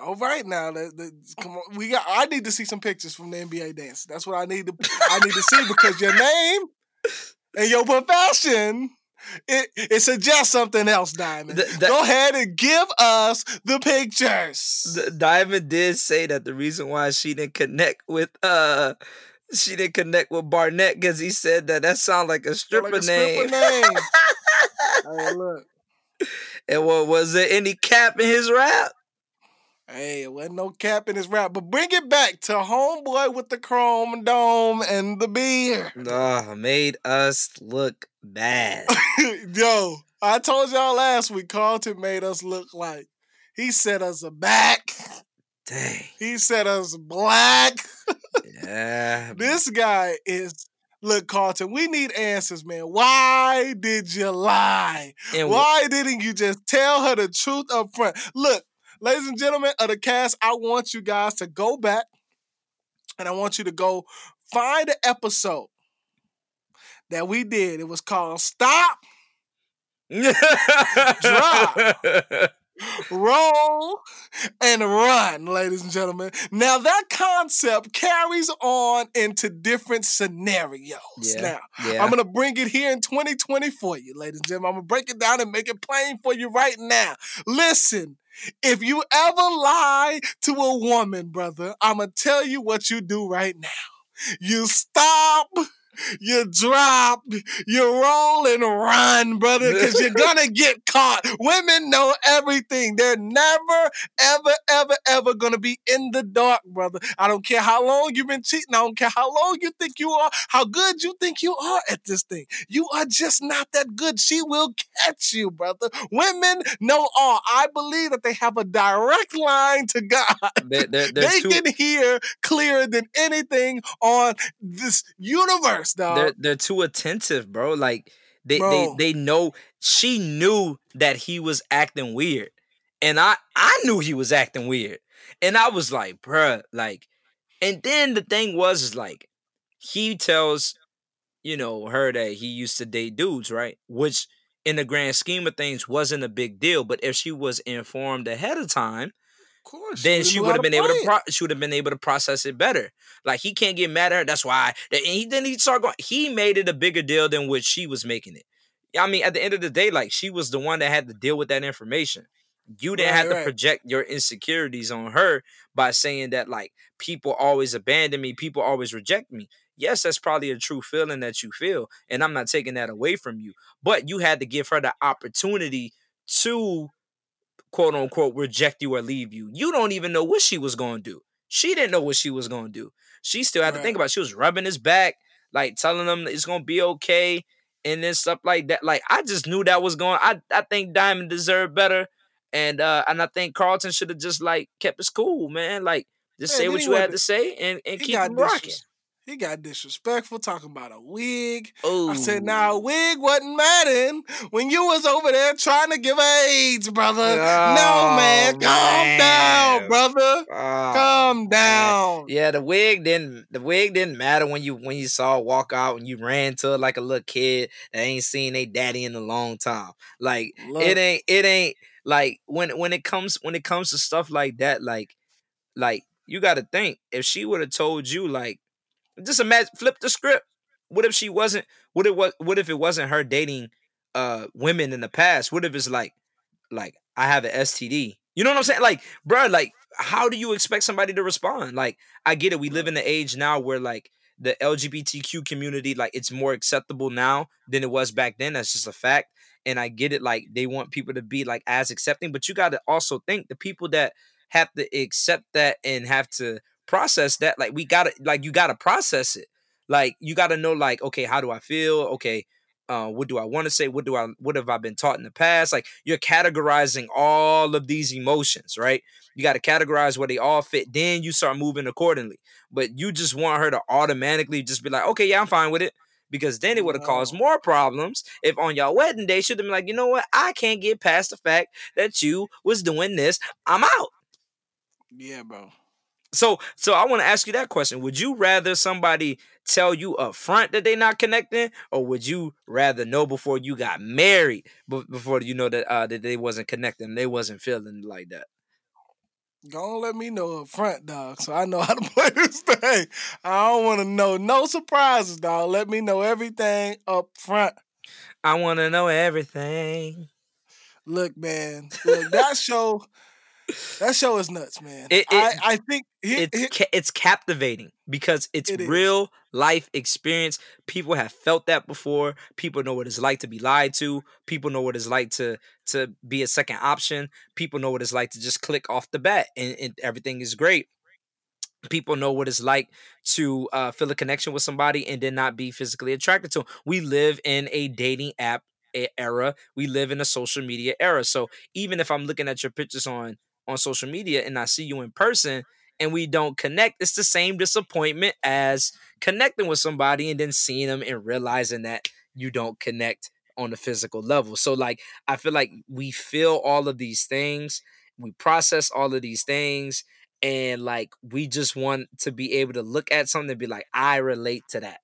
All right, now, come on, we got. I need to see some pictures from the NBA dance. That's what I need to. I need to see because your name and your profession. It, it suggests something else, Diamond. The- the- Go ahead and give us the pictures. The, Diamond did say that the reason why she didn't connect with uh she didn't connect with Barnett because he said that that sounded like a stripper like a name. name. (laughs) hey, look. And what was there any cap in his rap? Hey, it wasn't no cap in his rap, but bring it back to homeboy with the chrome dome and the beard. Oh, made us look bad. (laughs) Yo, I told y'all last week, Carlton made us look like he set us back. Dang. He set us black. Yeah. (laughs) This guy is look, Carlton. We need answers, man. Why did you lie? And Why didn't you just tell her the truth up front? Look, ladies and gentlemen of the cast, I want you guys to go back and I want you to go find the episode that we did. It was called Stop, (laughs) Drop. Roll, and Run, ladies and gentlemen. Now, that concept carries on into different scenarios. Yeah, Now, yeah. I'm gonna bring it here in 2020 for you, ladies and gentlemen. I'm gonna break it down and make it plain for you right now. Listen, if you ever lie to a woman, brother, I'm gonna tell you what you do right now. You stop. You drop, you roll and run, brother, because you're (laughs) gonna get caught. Women know everything. They're never, ever, ever, ever gonna be in the dark, brother. I don't care how long you've been cheating. I don't care how long you think you are, how good you think you are at this thing. You are just not that good. She will catch you, brother. Women know all. I believe that they have a direct line to God. They're, they're, they're they too, can hear clearer than anything on this universe, dog. they're, they're too attentive, bro. Like they, Bro. they they know she knew that he was acting weird. And I I knew he was acting weird. And I was like, bruh, like, and then the thing was is like he tells, you know, her that he used to date dudes, right? Which in the grand scheme of things wasn't a big deal. But if she was informed ahead of time, course, then she would have been able to pro- she would have been able to process it better. Like he can't get mad at her. That's why. And he then he started going. He made it a bigger deal than what she was making it. I mean, at the end of the day, like she was the one that had to deal with that information. You didn't Right, have to right. project your insecurities on her by saying that like people always abandon me, people always reject me. Yes, that's probably a true feeling that you feel, and I'm not taking that away from you. But you had to give her the opportunity to quote unquote reject you or leave you. You don't even know what she was going to do. She didn't know what she was going to do. She still had to think about. It. She was rubbing his back, like telling him it's going to be okay, and then stuff like that. Like I just knew that was going. I I think Diamond deserved better, and uh and I think Carlton should have just like kept his cool, man. Like just Yeah, say what you had to say and and keep rocking. He got disrespectful talking about a wig. Oh, I said, "Now, nah, wig wasn't matting when you was over there trying to give her AIDS, brother. Oh, no, man, calm down, brother. Oh, calm down. Man. Oh, yeah, the wig didn't. The wig didn't matter when you when you saw her walk out and you ran to her like a little kid that ain't seen a daddy in a long time. Like Look. it ain't. It ain't like when when it comes when it comes to stuff like that. Like like you got to think if she would have told you like just imagine flip the script. What if she wasn't? What was? What if it wasn't her dating uh women in the past? What if it's like, like I have an STD? You know what I'm saying? Like, bro, like how do you expect somebody to respond? Like, I get it. We live in the age now where like the LGBTQ community, like it's more acceptable now than it was back then. That's just a fact. And I get it. Like they want people to be like as accepting, but you got to also think the people that have to accept that and have to process that like we gotta like you gotta process it like you gotta know like okay how do i feel okay uh, what do I want to say? What do I what have I been taught in the past? Like you're categorizing all of these emotions, right? You got to categorize where they all fit. Then you start moving accordingly. But you just want her to automatically just be like, okay, yeah, I'm fine with it. Because then it would have caused more problems if on your wedding day should have been like, you know what? I can't get past the fact that you was doing this. I'm out. Yeah, bro. So so I want to ask you that question. Would you rather somebody tell you up front that they not connecting, or would you rather know before you got married, before you know that uh, that they wasn't connecting, they wasn't feeling like that? Go let me know up front, dog, so I know (laughs) how to play this thing. I don't want to know no surprises, dog. Let me know everything up front. I want to know everything. Look, man, look that show. That show is nuts, man. It, it, I, I think it, it's it's captivating because it's it real life experience. People have felt that before. People know what it's like to be lied to. People know what it's like to to be a second option. People know what it's like to just click off the bat and, and everything is great. People know what it's like to uh, feel a connection with somebody and then not be physically attracted to them. We live in a dating app era. We live in a social media era. So even if I'm looking at your pictures on on social media and I see you in person and we don't connect, it's the same disappointment as connecting with somebody and then seeing them and realizing that you don't connect on the physical level. So like I feel like we feel all of these things, we process all of these things and like we just want to be able to look at something and be like I relate to that.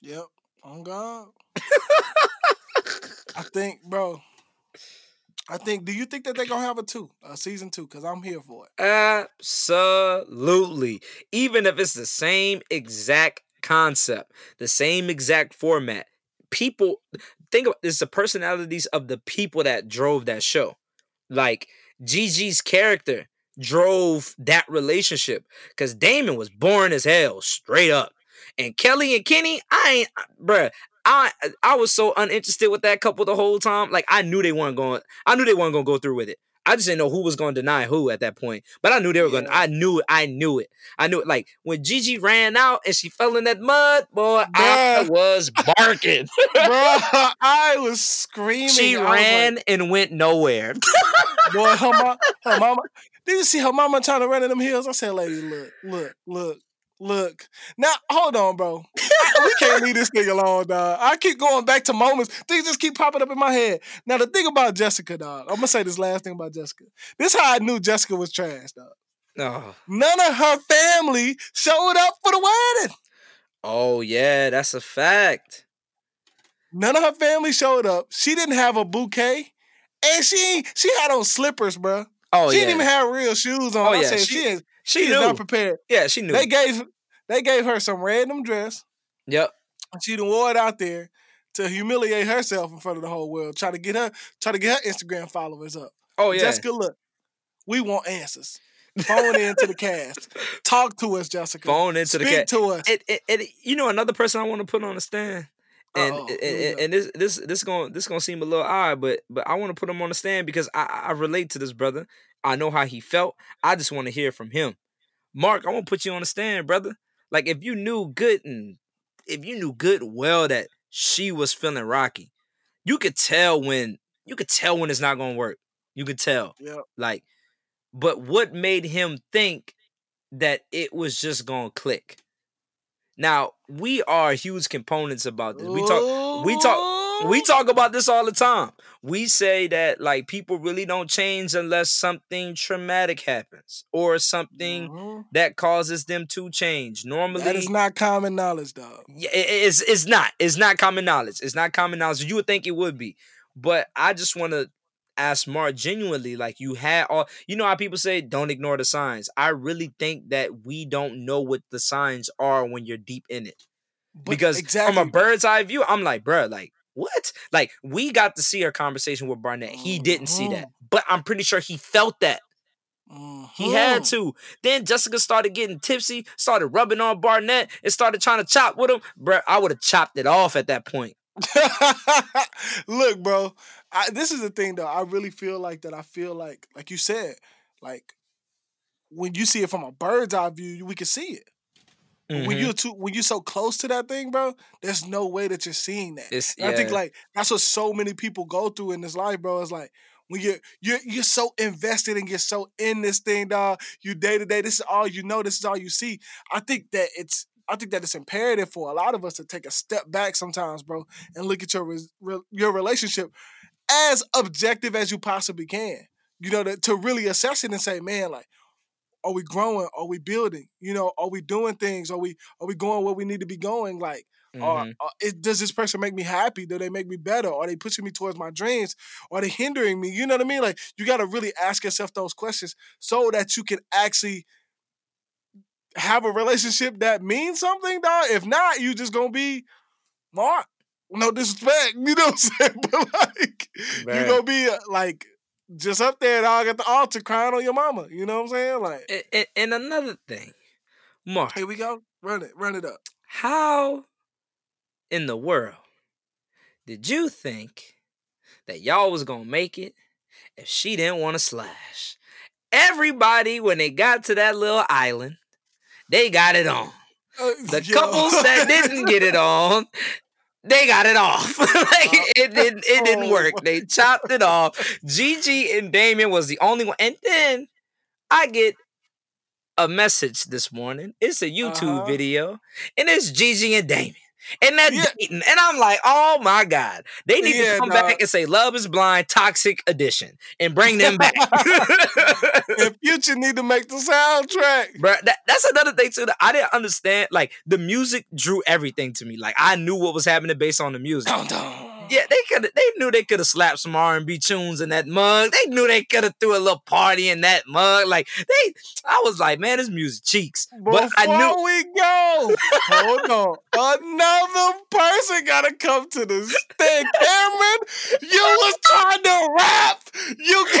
Yep. On God. (laughs) I think, bro, I think. Do you think that they're gonna have a two, a season two? Because I'm here for it. Absolutely. Even if it's the same exact concept, the same exact format, people think about this: the personalities of the people that drove that show. Like Gigi's character drove that relationship because Damian was born as hell, straight up. And Kelly and Kenny, I ain't, bruh, I I was so uninterested with that couple the whole time. Like I knew they weren't going. I knew they weren't going to go through with it. I just didn't know who was going to deny who at that point. But I knew they were yeah. going. I knew it. I knew it. I knew it. Like when Gigi ran out and she fell in that mud, boy, Bruh. I was barking. Bro, (laughs) I was screaming. She ran like, and went nowhere. (laughs) boy, her, mama, her (laughs) mama. Did you see her mama trying to run in them hills? I said, lady, look, look, look. Look, now hold on, bro. we (laughs) can't leave this thing alone, dog. I keep going back to moments. Things just keep popping up in my head. Now the thing about Jessica, dog. I'm gonna say this last thing about Jessica. This how I knew Jessica was trash, dog. Oh. None of her family showed up for the wedding. Oh yeah, that's a fact. None of her family showed up. She didn't have a bouquet, and she she had on slippers, bro. Oh she yeah. didn't even have real shoes on. Oh, I yeah. said she, she is she, she knew. not prepared. Yeah, she knew. They gave they gave her some random dress. Yep. She done wore it out there to humiliate herself in front of the whole world. Try to get her try to get her Instagram followers up. Oh yeah. Jessica, look, we want answers. Phone into the cast. (laughs) Talk to us, Jessica. Phone into Speak the cast. to us. And, and, and, you know another person I want to put on the stand. And, and, and, and this this this going this gonna seem a little odd, but but I want to put him on the stand because I, I relate to this brother. I know how he felt. I just want to hear from him. Mark, I want to put you on the stand, brother. Like if you knew good and if you knew good well that she was feeling rocky, you could tell when you could tell when it's not gonna work. You could tell. Yeah. Like, but what made him think that it was just gonna click? Now we are huge components about this. We talk. We talk. We talk about this all the time. We say that like people really don't change unless something traumatic happens or something Mhm. that causes them to change. Normally, That is not common knowledge, dog. yeah, it's it's not. It's not common knowledge. It's not common knowledge. You would think it would be, but I just want to ask Mark genuinely. Like you had all. You know how people say, "Don't ignore the signs." I really think that we don't know what the signs are when you're deep in it. But because exactly, from a bird's eye view, I'm like, bruh, like what? Like we got to see her conversation with Barnett. He didn't see that, but I'm pretty sure he felt that. He had Mhm. to. Then Jessica started getting tipsy, started rubbing on Barnett, and started trying to chop with him. Bruh, I would have chopped it off at that point. (laughs) Look, bro. I, this is the thing, though. I really feel like that. I feel like, like you said, like when you see it from a bird's eye view, we can see it. But When you're mm-hmm. too, when you're so close to that thing, bro, there's no way that you're seeing that. And I think like that's what so many people go through in this life, bro. It's like when you're you're you're so invested and you're so in this thing, dog. You day to day, this is all you know. This is all you see. I think that it's I think that it's imperative for a lot of us to take a step back sometimes, bro, and look at your re- your relationship as objective as you possibly can. You know, to, to really assess it and say, man, like. Are we growing? Are we building? You know, are we doing things? Are we are we going where we need to be going? Like, or, Mhm. or it, does this person make me happy? Do they make me better? Are they pushing me towards my dreams? Are they hindering me? You know what I mean? Like you got to really ask yourself those questions so that you can actually have a relationship that means something, dog. If not, you just gonna be Mark. No disrespect, (laughs) you know what I'm saying? But like, you Right. gonna be uh, like just up there, dog, at the altar crying on your mama. You know what I'm saying? Like, A- a- and another thing, Mark, here we go. Run it, run it up. how in the world did you think that y'all was gonna make it if she didn't want to slash? Everybody, when they got to that little island, they got it on. Uh, The yo. couples that didn't get it (laughs) on, they got it off. (laughs) like it didn't it didn't work. They chopped it off. Gigi and Damian was the only one. And then I get a message this morning. It's a YouTube Uh-huh. video, and it's Gigi and Damian. And they're Yeah. dating. And I'm like, oh my God. They need Yeah, to come back and say Love is Blind Toxic Edition and bring them back. and Future need to make the soundtrack. Bruh, that, that's another thing too. That I didn't understand. Like the music drew everything to me. Like I knew what was happening based on the music. Dun, dun. Yeah, they could. They knew they could have slapped some R and B tunes in that mug. They knew they could have threw a little party in that mug. Like they, I was like, man, this music cheeks. Before But I knew. we go, hold on. Another person gotta come to the stage. Cameron, you was trying to rap. You (laughs)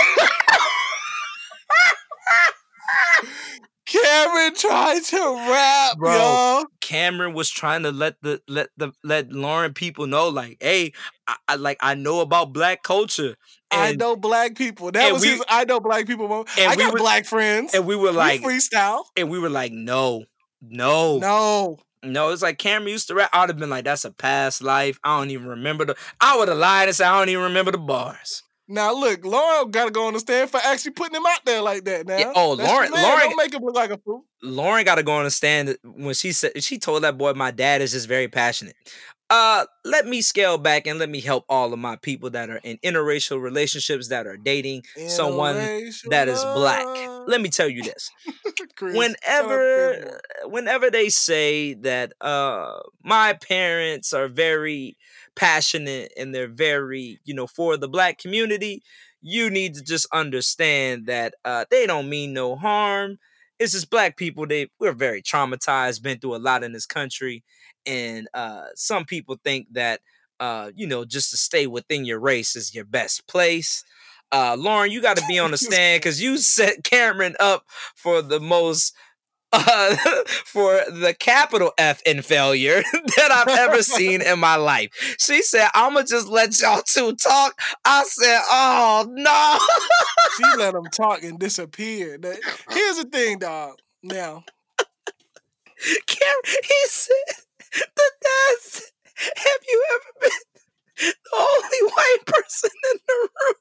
(laughs) Cameron tried to rap, Bro. yo. Cameron was trying to let the let the let Lauren people know, like, hey, I, I like I know about black culture. I know black people. That was we- his I know black people moment. and I we got were- black friends. and we were We like, freestyle. and we were like, no, no, No. No, it's like Cameron used to rap. I would have been like, that's a past life. I don't even remember the. I would have lied and said I don't even remember the bars. Now look, Lauren gotta go on the stand for actually putting him out there like that. Now, Yeah, oh, That's Lauren- Lauren- don't make him look like a fool. Lauren got to go on the stand when she said she told that boy, "My dad is just very passionate." Uh, let me scale back and let me help all of my people that are in interracial relationships that are dating someone that is black. Let me tell you this. (laughs) Chris, shut up, Chris whenever whenever they say that uh my parents are very passionate and they're very you know for the black community you need to just understand that uh they don't mean no harm. It's just black people they we're very traumatized been through a lot in this country and uh some people think that uh you know just to stay within your race is your best place. Uh lauren you got to be on the (laughs) stand because you set cameron up for the most uh, (laughs) for the capital F in failure (laughs) that I've ever (laughs) seen in my life. She said, I'ma just let y'all two talk. I said, Oh no. she let them talk and disappear. Here's the thing, dog. Now, he said, the dad said, Have you ever been the only white person in the room?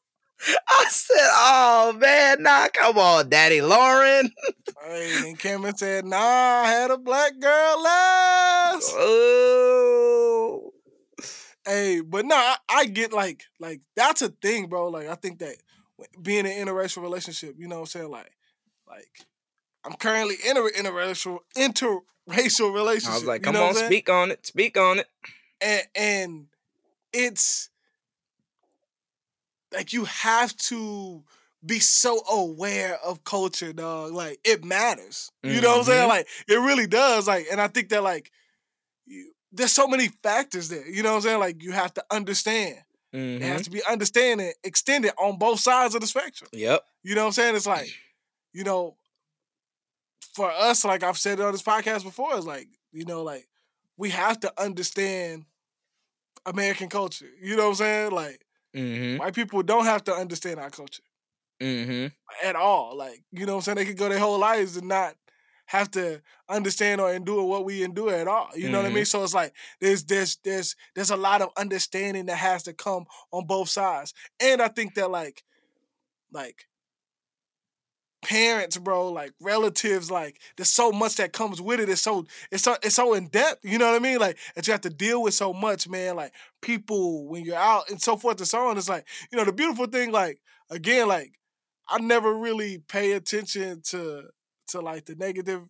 (laughs) I said, Oh man, nah, come on, Daddy Lauren. (laughs) hey, and Cameron said, "Nah, I had a black girl last." Oh. Hey, but no, I, I get like like that's a thing, bro. Like I think that being in an interracial relationship, you know what I'm saying? Like like I'm currently in an interracial interracial relationship. I was like, you come know on, speak on it. Speak on it. and and it's like you have to be so aware of culture, dog. Like it matters. You know what I'm saying? Mhm. Like it really does. Like, and I think that like you, there's so many factors there. You know what I'm saying? Like you have to understand. It has Mhm. to be understanding extended on both sides of the spectrum. Yep. You know what I'm saying? It's like, (sighs) you know, for us, like I've said it on this podcast before, it's like, you know, like we have to understand American culture. You know what I'm saying? Like Mm-hmm. white people don't have to understand our culture Mm-hmm. at all. Like, you know what I'm saying? They could go their whole lives and not have to understand or endure what we endure at all. You know what I mean? So it's like there's there's there's there's a lot of understanding that has to come on both sides. And I think that like like parents, bro, like relatives, like there's so much that comes with it. It's so it's so it's so in depth. You know what I mean? Like that you have to deal with so much, man. Like people when you're out and so forth and so on. It's like you know the beautiful thing. Like again, like I never really pay attention to to like the negative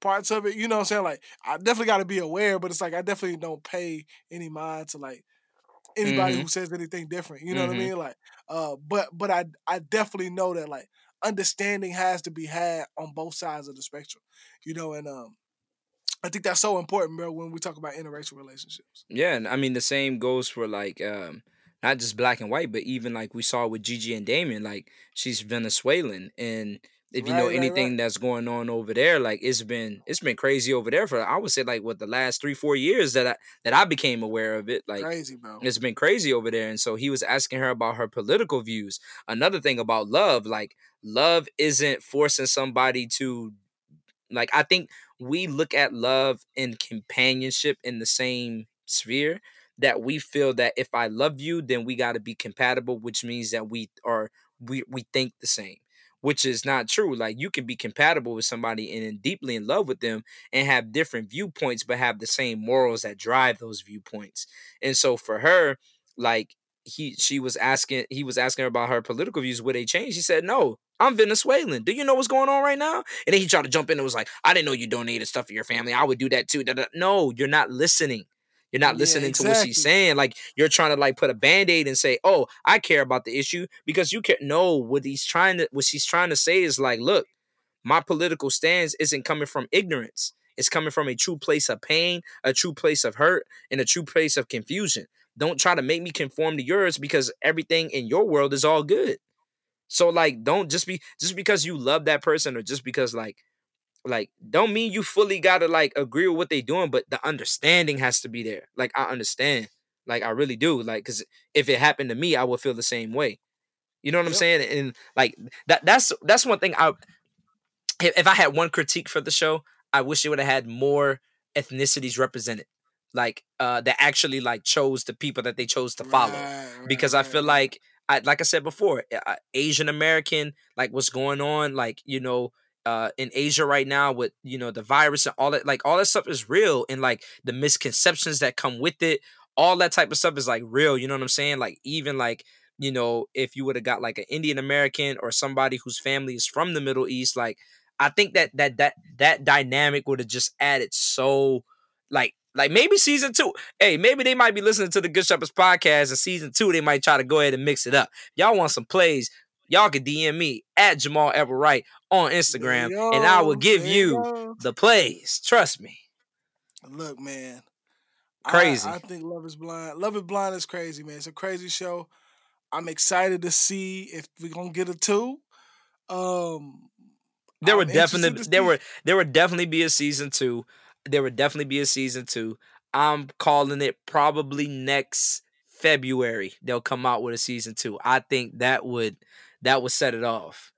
parts of it. You know what I'm saying? Like I definitely got to be aware, but it's like I definitely don't pay any mind to like anybody Mhm. who says anything different. You know what I Mhm. mean? Like uh, but but I I definitely know that like understanding has to be had on both sides of the spectrum. You know, and um, I think that's so important, bro, when we talk about interracial relationships. Yeah, and I mean the same goes for like um not just black and white, but even like we saw with Gigi and Damian, like she's Venezuelan and if you know Right, right, anything right. that's going on over there, like it's been it's been crazy over there for I would say like what the last three, four years that I that I became aware of it. Like Crazy, bro. it's been crazy over there. And so he was asking her about her political views. Another thing about love, like love isn't forcing somebody to like I think we look at love and companionship in the same sphere that we feel that if I love you, then we got to be compatible, which means that we are we we think the same, which is not true. Like you can be compatible with somebody and deeply in love with them and have different viewpoints, but have the same morals that drive those viewpoints. And so for her, like he she was asking he was asking her about her political views would they change? He said no i'm venezuelan. Do you know what's going on right now? And then he tried to jump in and was like i didn't know you donated stuff for your family. I would do that too no you're not listening you're not Yeah, listening to what she's saying like you're trying to like put a band-aid and say oh i care about the issue because you can't know what he's trying to what she's trying to say is like look my political stance isn't coming from ignorance. It's coming from a true place of pain a true place of hurt and a true place of confusion. Don't try to make me conform to yours because everything in your world is all good. So like don't just be just because you love that person or just because like like don't mean you fully gotta like agree with what they doing, but the understanding has to be there. Like I understand. Like I really do. Like cause if it happened to me, I would feel the same way. You know what I'm saying? And like that that's that's one thing I if I had one critique for the show, I wish it would have had more ethnicities represented. Like uh that actually like chose the people that they chose to follow Right, right, because I feel like I like I said before, uh, Asian American, like what's going on, like you know, uh, in Asia right now with you know the virus and all that, like all that stuff is real, and like the misconceptions that come with it, all that type of stuff is like real. You know what I'm saying? Like even like you know if you would have got like an Indian American or somebody whose family is from the Middle East, like I think that that that that dynamic would have just added so like like maybe season two hey, maybe they might be listening to the Good Shepherds podcast and season two, they might try to go ahead and mix it up. Y'all want some plays? Y'all can DM me at Jamal Edward Wright on Instagram, There and I will give there you the plays. Trust me. Look, man. Crazy. I, think Love is Blind. Love is Blind is crazy, man. It's a crazy show. I'm excited to see if we're gonna get a two. Um There would definitely there were there would definitely be a season two. There would definitely be a season two. I'm calling it probably next February. They'll come out with a season two. I think that would that would set it off.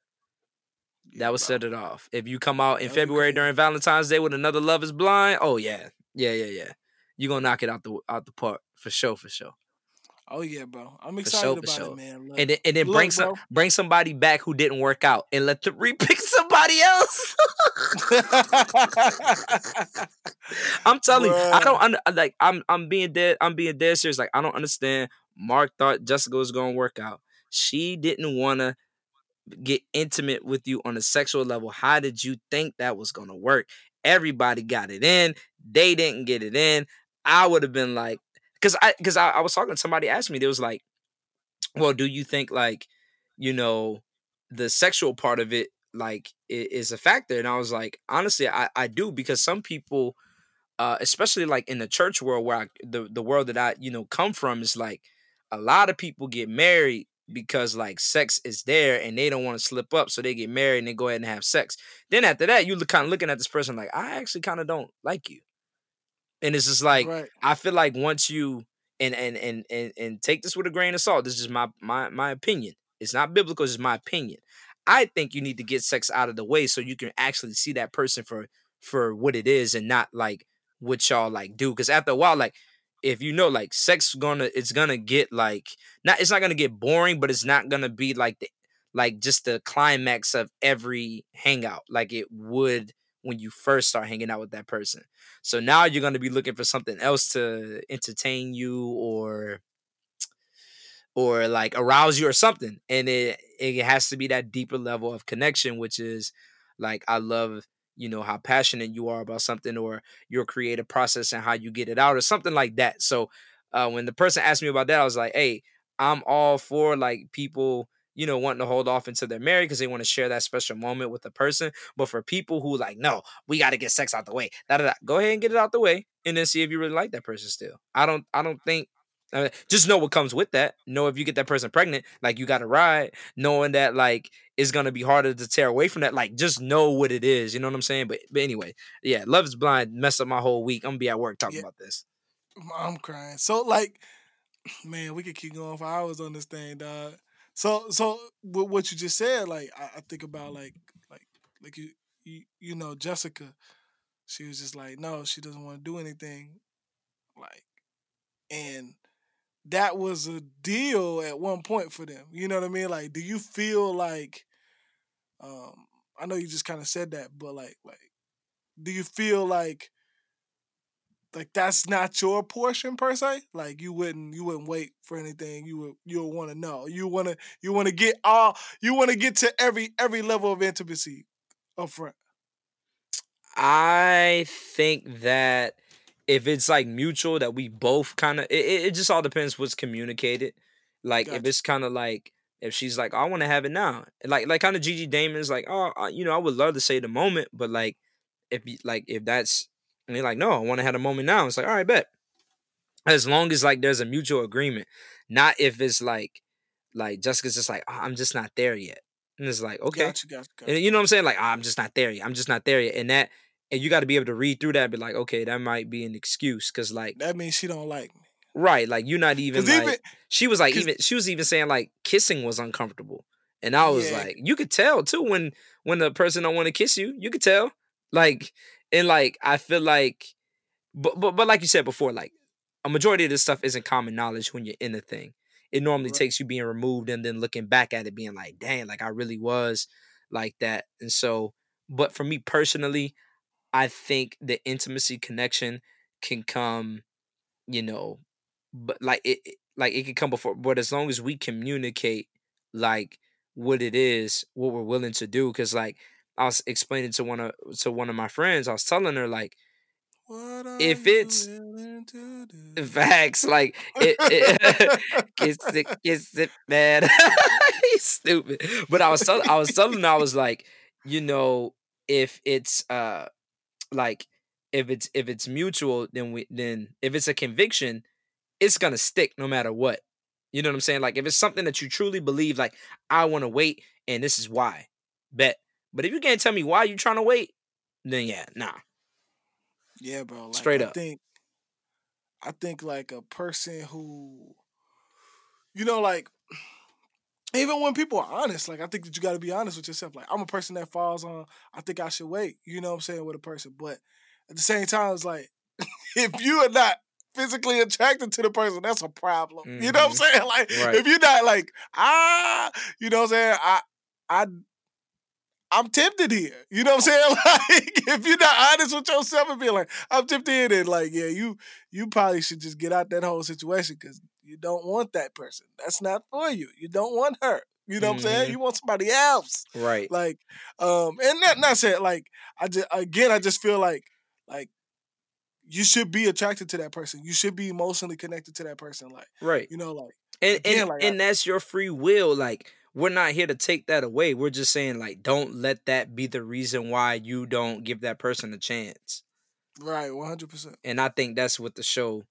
Yeah, That would bro. set it off. If you come out in That'd February during Valentine's Day with another Love is Blind, oh yeah. Yeah, yeah, yeah. You're gonna knock it out the out the park for sure, for sure. Oh yeah, bro. I'm excited sure, about sure. it, man. Look, and then, and then look, bring some bring somebody back who didn't work out and let them repick (laughs) somebody else. (laughs) I'm telling Bruh. you, I don't under, uh, like I'm I'm being dead I'm being dead serious. Like I don't understand. Mark thought Jessica was gonna work out. She didn't wanna get intimate with you on a sexual level. How did you think that was gonna work? Everybody got it in. They didn't get it in. I would have been like, because I because I, I was talking to somebody asked me, they was like, Well, do you think like, you know, the sexual part of it like is a factor? And I was like, honestly, I, I do because some people, uh, especially like in the church world where I, the, the world that I, you know, come from is like a lot of people get married because like sex is there and they don't want to slip up so they get married and they go ahead and have sex then after that you look kind of looking at this person like i actually kind of don't like you and it's just like right. I feel like once you and, and and and and take this with a grain of salt. This is my my my opinion. It's not biblical. It's my opinion. I think you need to get sex out of the way so you can actually see that person for for what it is and not like what y'all like do. Because after a while, like if you know, like sex gonna it's gonna get like not it's not gonna get boring, but it's not gonna be like the like just the climax of every hangout like it would when you first start hanging out with that person. So now you're to be looking for something else to entertain you or or like arouse you or something. And it it has to be that deeper level of connection which is like I love you know how passionate you are about something or your creative process and how you get it out or something like that. So uh, when the person asked me about that I was like, "Hey, I'm all for like people you know, wanting to hold off until they're married because they want to share that special moment with the person. But for people who like, no, we got to get sex out the way. Da, da, da, go ahead and get it out the way, and then see if you really like that person still. I don't, I don't think. I mean, just know what comes with that. Know if you get that person pregnant, like you got to ride, knowing that like it's gonna be harder to tear away from that. Like just know what it is. You know what I'm saying? But but anyway, yeah, Love is Blind messed up my whole week. I'm gonna be at work talking yeah. about this. I'm crying. So like, (sniffs) man, we could keep going for hours on this thing, dog. So so what you just said, like I, I think about like like like you, you you know Jessica, she was just like no, she doesn't want to do anything, like, and that was a deal at one point for them. You know what I mean? Like, do you feel like, um, I know you just kind of said that, but like like, do you feel like like that's not your portion per se. Like you wouldn't you wouldn't wait for anything. You would you'll want to know. You want to you want to get all you want to get to every every level of intimacy up front. I think that if it's like mutual that we both kind of it, it just all depends what's communicated. Like gotcha. if it's kind of like if she's like, I want to have it now, like like kind of Gigi Damian's like, oh, you know, I would love to say the moment, but like if like if that's and they're like, no, I want to have a moment now. It's like, all right, bet. As long as like there's a mutual agreement, not if it's like, like Jessica's just like, oh, I'm just not there yet. And it's like, okay. Gotcha, gotcha. And you know what I'm saying? Like, oh, I'm just not there yet. I'm just not there yet. And that, and you got to be able to read through that and be like, okay, that might be an excuse. Cause like, that means she don't like me. Right. Like, you're not even like, even, she was like, even, she was even saying like kissing was uncomfortable. And I was yeah. like, you could tell too when, when the person don't want to kiss you, you could tell. Like, and like I feel like, but but but like you said before, like a majority of this stuff isn't common knowledge when you're in the thing. It normally right. takes you being removed and then looking back at it, being like, "Dang, like I really was like that." And so, but for me personally, I think the intimacy connection can come, you know, but like it, like it can come before. But as long as we communicate, like what it is, what we're willing to do, because like I was explaining to one of to one of my friends. I was telling her like, if it's (laughs) facts, like it, it (laughs) kiss it, (laughs) it, man. He's stupid. But I was telling, I was telling her, I was like, you know, if it's uh, like if it's if it's mutual, then we then if it's a conviction, it's gonna stick no matter what. You know what I'm saying? Like if it's something that you truly believe, like I want to wait, and this is why. Bet but if you can't tell me why you're trying to wait, then yeah, nah. Yeah, bro. Like, Straight I. Think, I think like a person who, you know, like even when people are honest, like I think that you got to be honest with yourself. Like I'm a person that falls on. I think I should wait. You know what I'm saying with a person, but at the same time, it's like (laughs) if you are not physically attracted to the person, that's a problem. Mm-hmm. You know what I'm mm-hmm. saying? (laughs) Like right. if you're not like ah, you know what I'm saying? I I I'm tempted here. You know what I'm saying? (laughs) Like, if you're not honest with yourself and be like, I'm tempted, and like, yeah, you you probably should just get out that whole situation because you don't want that person. That's not for you. You don't want her. You know mm-hmm. what I'm saying? Mm-hmm. You want somebody else. Right. Like, um, and not not saying like I just again I just feel like like you should be attracted to that person. You should be emotionally connected to that person. Like, right. You know, like and again, and, like, and I, that's your free will. Like we're not here to take that away. We're just saying like don't let that be the reason why you don't give that person a chance. Right, 100%. And I think that's what the show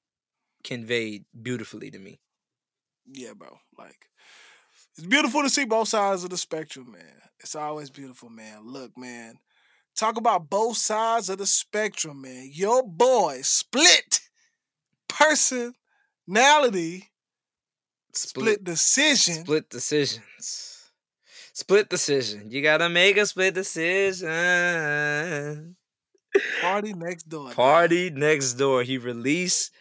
conveyed beautifully to me. Yeah, bro. Like it's beautiful to see both sides of the spectrum, man. It's always beautiful, man. Look, man. Talk about both sides of the spectrum, man. Your boy split personality Split, decision. Split decisions. Split decision. You gotta make a split decision. Party next door. Party man. next door. He released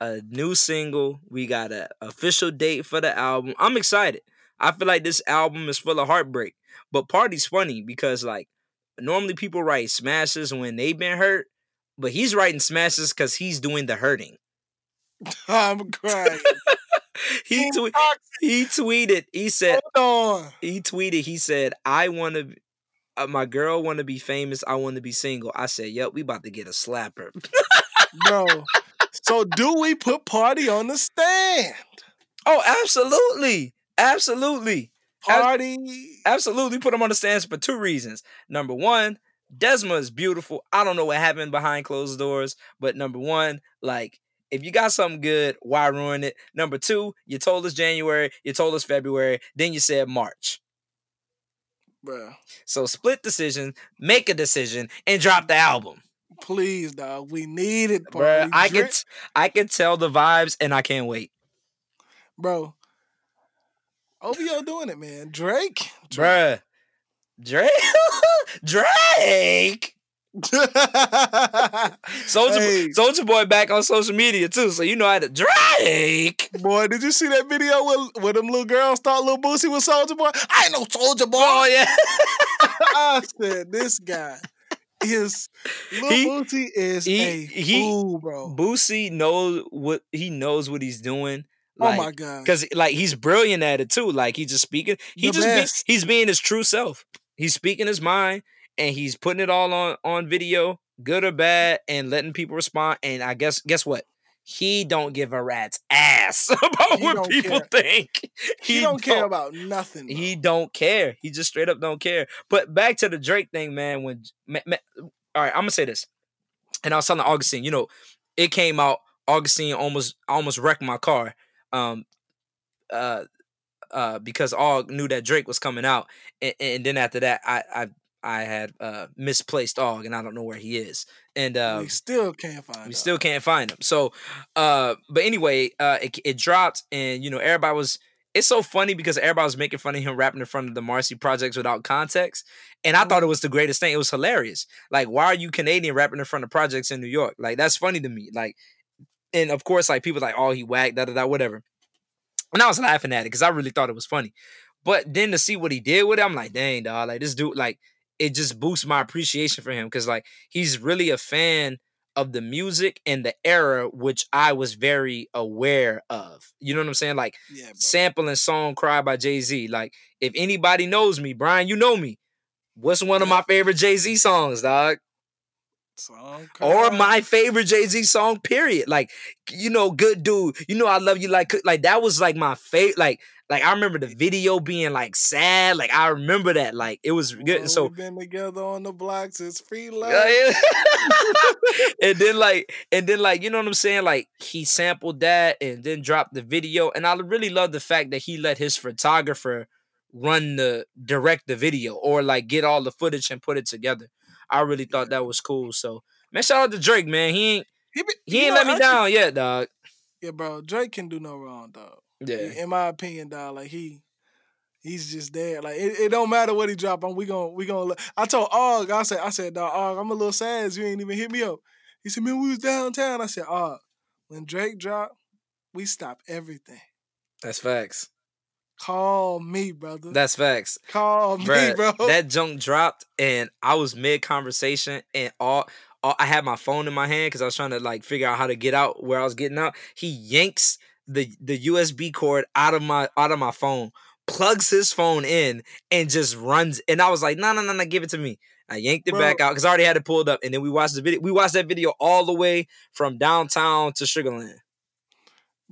a new single. We got an official date for the album. I'm excited. I feel like this album is full of heartbreak. But Party's funny because like normally people write smashes when they've been hurt, but he's writing smashes because he's doing the hurting. (laughs) I'm crying. (laughs) he tw- he tweeted. He said. Hold on. He tweeted. He said, "I want to." Uh, my girl want to be famous. I want to be single. I said, "Yep, we about to get a slapper." Bro, so do we put party on the stand? Oh, absolutely, absolutely. Party, absolutely. Put him on the stands for two reasons. Number one, Desma is beautiful. I don't know what happened behind closed doors, but number one, like if you got something good, why ruin it? Number two, you told us January, you told us February, then you said March. Bruh. So split decision, make a decision, and drop the album. Please, dog. We need it, bro. I can, t- I can tell the vibes, and I can't wait, bro. OVO doing it, man. Drake, (laughs) Drake. bruh. Drake, Drake. Soulja hey. Soulja Boy back on social media too, so you know how to Drake. Boy, did you see that video with where them little girls thought Lil Boosie was Soulja Boy? I ain't no Soulja Boy. Oh yeah. (laughs) (laughs) I said this guy is (laughs) Lil he, Boosie is he, a he, fool, bro. Boosie knows what he knows what he's doing. Oh like, oh my god! Because like he's brilliant at it too. Like he's just speaking. He the just be, he's being his true self. He's speaking his mind and he's putting it all on on video, good or bad, and letting people respond. And I guess guess what? He don't give a rat's ass (laughs) about he what people care. think. He, he don't, don't, care about nothing. Bro. He don't care. He just straight up don't care. But back to the Drake thing, man. When all right, I'm gonna say this, and I was telling Augustine, you know, it came out. Augustine almost almost wrecked my car. Um, uh, uh, because all knew that Drake was coming out, and, and then after that, I I I had uh, misplaced Og, and I don't know where he is. And uh, we still can't find. Him. We still can't find him. So, uh, but anyway, uh, it, it dropped, and you know, everybody was. It's so funny because everybody was making fun of him rapping in front of the Marcy projects without context, and I thought it mm-hmm. was the greatest thing. It was hilarious. Like, why are you Canadian rapping in front of projects in New York? Like, that's funny to me. Like, and of course, like people like, oh, he whacked, da da da, whatever. And I was laughing at it because I really thought it was funny. But then to see what he did with it, I'm like, dang, dog, like this dude, like it just boosts my appreciation for him because like he's really a fan of the music and the era which I was very aware of. You know what I'm saying? Like yeah, sampling song Cry by Jay-Z. Like if anybody knows me, Brian, you know me. What's one of my (laughs) favorite Jay-Z songs, dog? Song or my favorite Jay Z song, period. Like, you know, good dude. You know, I love you. Like, like that was like my favorite. Like, like I remember the video being like sad. Like I remember that. Like it was good. Well, so been together on the blocks. It's free love. (laughs) and then like and then like you know what I'm saying. Like he sampled that and then dropped the video. And I really love the fact that he let his photographer run the direct the video or like get all the footage and put it together. I really thought that was cool. So man, shout out to Drake, man. He ain't he, be, he ain't let me down yet, dog. Yeah, bro. Drake can do no wrong, dog. Yeah. In my opinion, dog, like he he's just there. Like it, it don't matter what he drop on. We gonna we gonna. I told Og, I said I said dog, Og, I'm a little sad. You ain't even hit me up. He said, man, we was downtown. I said, Og, when Drake dropped, we stop everything. That's facts. Call me, brother. That's facts. Call Bruh, me, bro. That junk dropped, and I was mid conversation, and all, all I had my phone in my hand because I was trying to like figure out how to get out where I was getting out. He yanks the the USB cord out of my out of my phone, plugs his phone in, and just runs. And I was like, no, no, no, no, give it to me. I yanked it Bro. back out because I already had it pulled up, and then we watched the video. We watched that video all the way from downtown to Sugarland.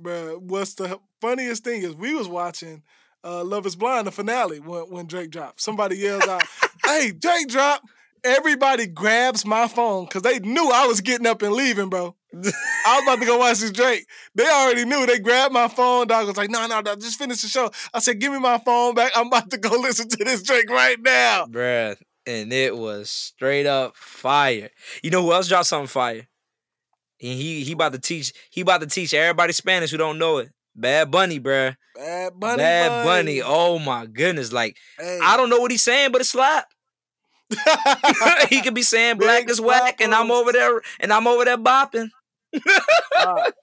Bruh, what's the funniest thing is we was watching uh, Love Is Blind, the finale, when, when Drake dropped. Somebody yells out, "Hey, Drake dropped!" Everybody grabs my phone because they knew I was getting up and leaving, bro. I was about to go watch this Drake. They already knew. They grabbed my phone. Dog was like, "No, no, no, just finish the show." I said, "Give me my phone back. I'm about to go (laughs) listen to this Drake right now." Bruh. And it was straight up fire. You know who else dropped something fire? And he he about to teach he about to teach everybody Spanish who don't know it. Bad Bunny, bruh. Bad Bunny. Bad Bunny. Oh my goodness. Like Hey. I don't know what he's saying, but it's slap. (laughs) (laughs) he could be saying black Big is whack, and I'm over there and I'm over there bopping. Bob,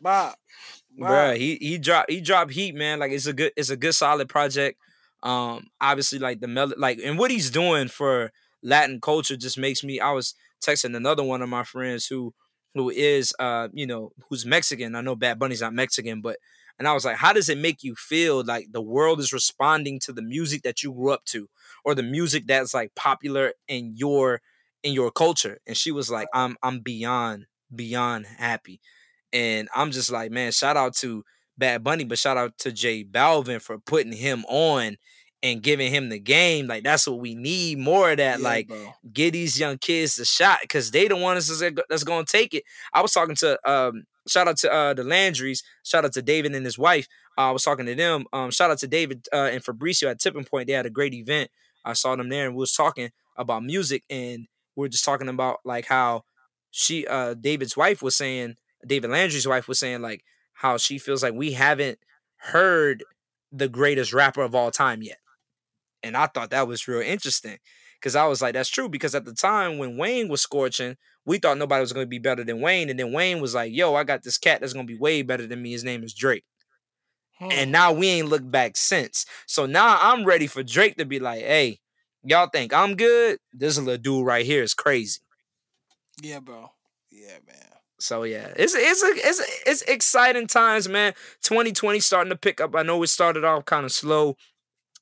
Bob, (laughs) Bruh, he he dropped he dropped heat, man. Like it's a good it's a good solid project. Um, obviously, like the mel like and what he's doing for Latin culture just makes me. I was texting another one of my friends who who is uh you know who's Mexican. I know Bad Bunny's not Mexican, but and I was like, how does it make you feel like the world is responding to the music that you grew up to, or the music that's like popular in your in your culture? And she was like, I'm I'm beyond beyond happy. And I'm just like, man, shout out to Bad Bunny, but shout out to J Balvin for putting him on and giving him the game. Like that's what we need more of that. Yeah, like bro. get these young kids a shot because they the ones that's, that's gonna take it. I was talking to um shout out to uh the Landrys, shout out to David and his wife. Uh, I was talking to them. Um, shout out to David uh, and Fabricio at Tipping Point. They had a great event. I saw them there and we was talking about music and we are just talking about like how she uh David's wife was saying David Landry's wife was saying like how she feels like we haven't heard the greatest rapper of all time yet. And I thought that was real interesting because I was like, that's true. Because at the time when Wayne was scorching, we thought nobody was going to be better than Wayne. And then Wayne was like, yo, I got this cat that's going to be way better than me. His name is Drake. Hmm. And now we ain't looked back since. So now I'm ready for Drake to be like, hey, y'all think I'm good? This little dude right here is crazy. Yeah, bro. Yeah, man. So yeah, it's it's a, it's a, it's exciting times, man. 2020 starting to pick up. I know it started off kind of slow,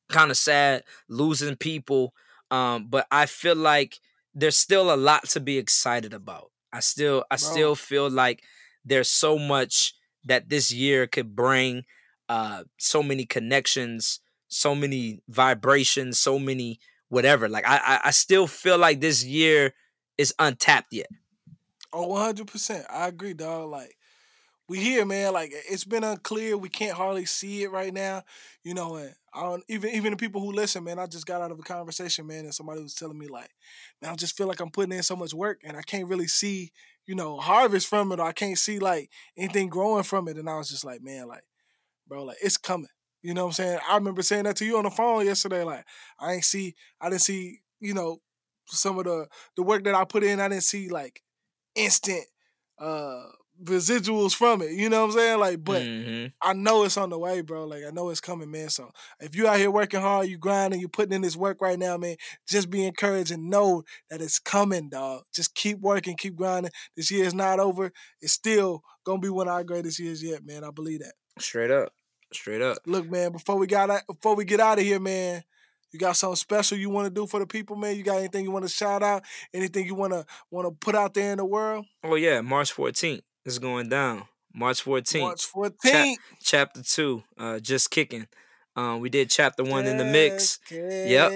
kind of sad, losing people. Um, but I feel like there's still a lot to be excited about. I still I Bro. still feel like there's so much that this year could bring. Uh, so many connections, so many vibrations, so many whatever. Like I I, I still feel like this year is untapped yet. Oh, 100%. I agree, dog. Like, we here, man. Like, it's been unclear. We can't hardly see it right now. You know, and I don't, even even the people who listen, man, I just got out of a conversation, man, and somebody was telling me, like, man, I just feel like I'm putting in so much work and I can't really see, you know, harvest from it or I can't see, like, anything growing from it. And I was just like, man, like, bro, like, it's coming. You know what I'm saying? I remember saying that to you on the phone yesterday. Like, I ain't see, I didn't see, you know, some of the the work that I put in. I didn't see like instant uh residuals from it. You know what I'm saying? Like, but Mhm. I know it's on the way, bro. Like I know it's coming, man. So if you out here working hard, you grinding, you putting in this work right now, man. Just be encouraged and know that it's coming, dog. Just keep working, keep grinding. This year is not over. It's still gonna be one of our greatest years yet, man. I believe that. Straight up. Straight up. Look, man, before we got out, before we get out of here, man, you got something special you want to do for the people, man? You got anything you want to shout out? Anything you want to want to put out there in the world? Oh yeah, March 14th is going down. March 14th. March 14th. Chapter 2, uh just kicking. Um we did chapter 1 in the mix. Yep.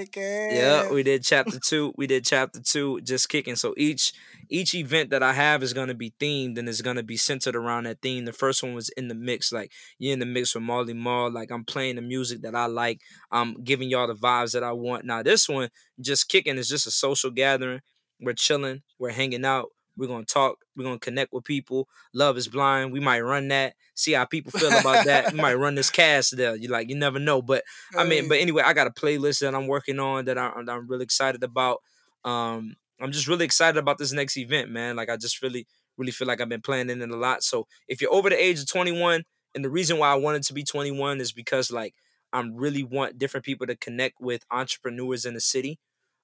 Yeah, we did chapter 2. We did chapter 2 just kicking. So each each event that I have is going to be themed and it's going to be centered around that theme. The first one was in the mix like you're in the mix with Marley Marl, like I'm playing the music that I like. I'm giving y'all the vibes that I want. Now this one just kicking is just a social gathering. We're chilling, we're hanging out, we're gonna talk, we're gonna connect with people. Love is blind. We might run that, see how people feel about that. We might run this (laughs) cast there. You like you never know. But I mean, but anyway, I got a playlist that I'm working on that I, that I'm really excited about. Um, I'm just really excited about this next event, man. Like I just really, really feel like I've been planning it a lot. So if you're over the age of 21, and the reason why I wanted to be 21 is because like I'm really want different people to connect with entrepreneurs in the city.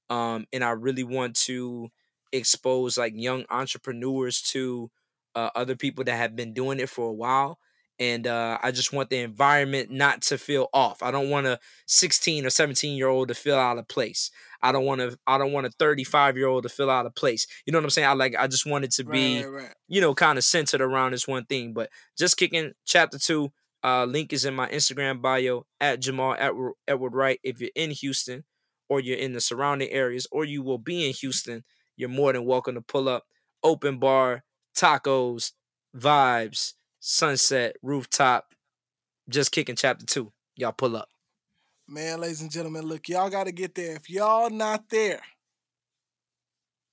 Um, and I really want to expose like young entrepreneurs to uh, other people that have been doing it for a while and uh, I just want the environment not to feel off. I don't want a 16 or 17 year old to feel out of place. I don't want to. I don't want a 35 year old to feel out of place. You know what I'm saying? I like. I just want it to be, Right, right. you know, kind of centered around this one thing. But just kicking chapter two. Uh, link is in my Instagram bio at Jamal Edward, Edward Wright. If you're in Houston, or you're in the surrounding areas, or you will be in Houston, you're more than welcome to pull up. Open bar, tacos, vibes, sunset, rooftop, just kicking chapter two. Y'all pull up. Man, ladies and gentlemen, look, y'all got to get there. If y'all not there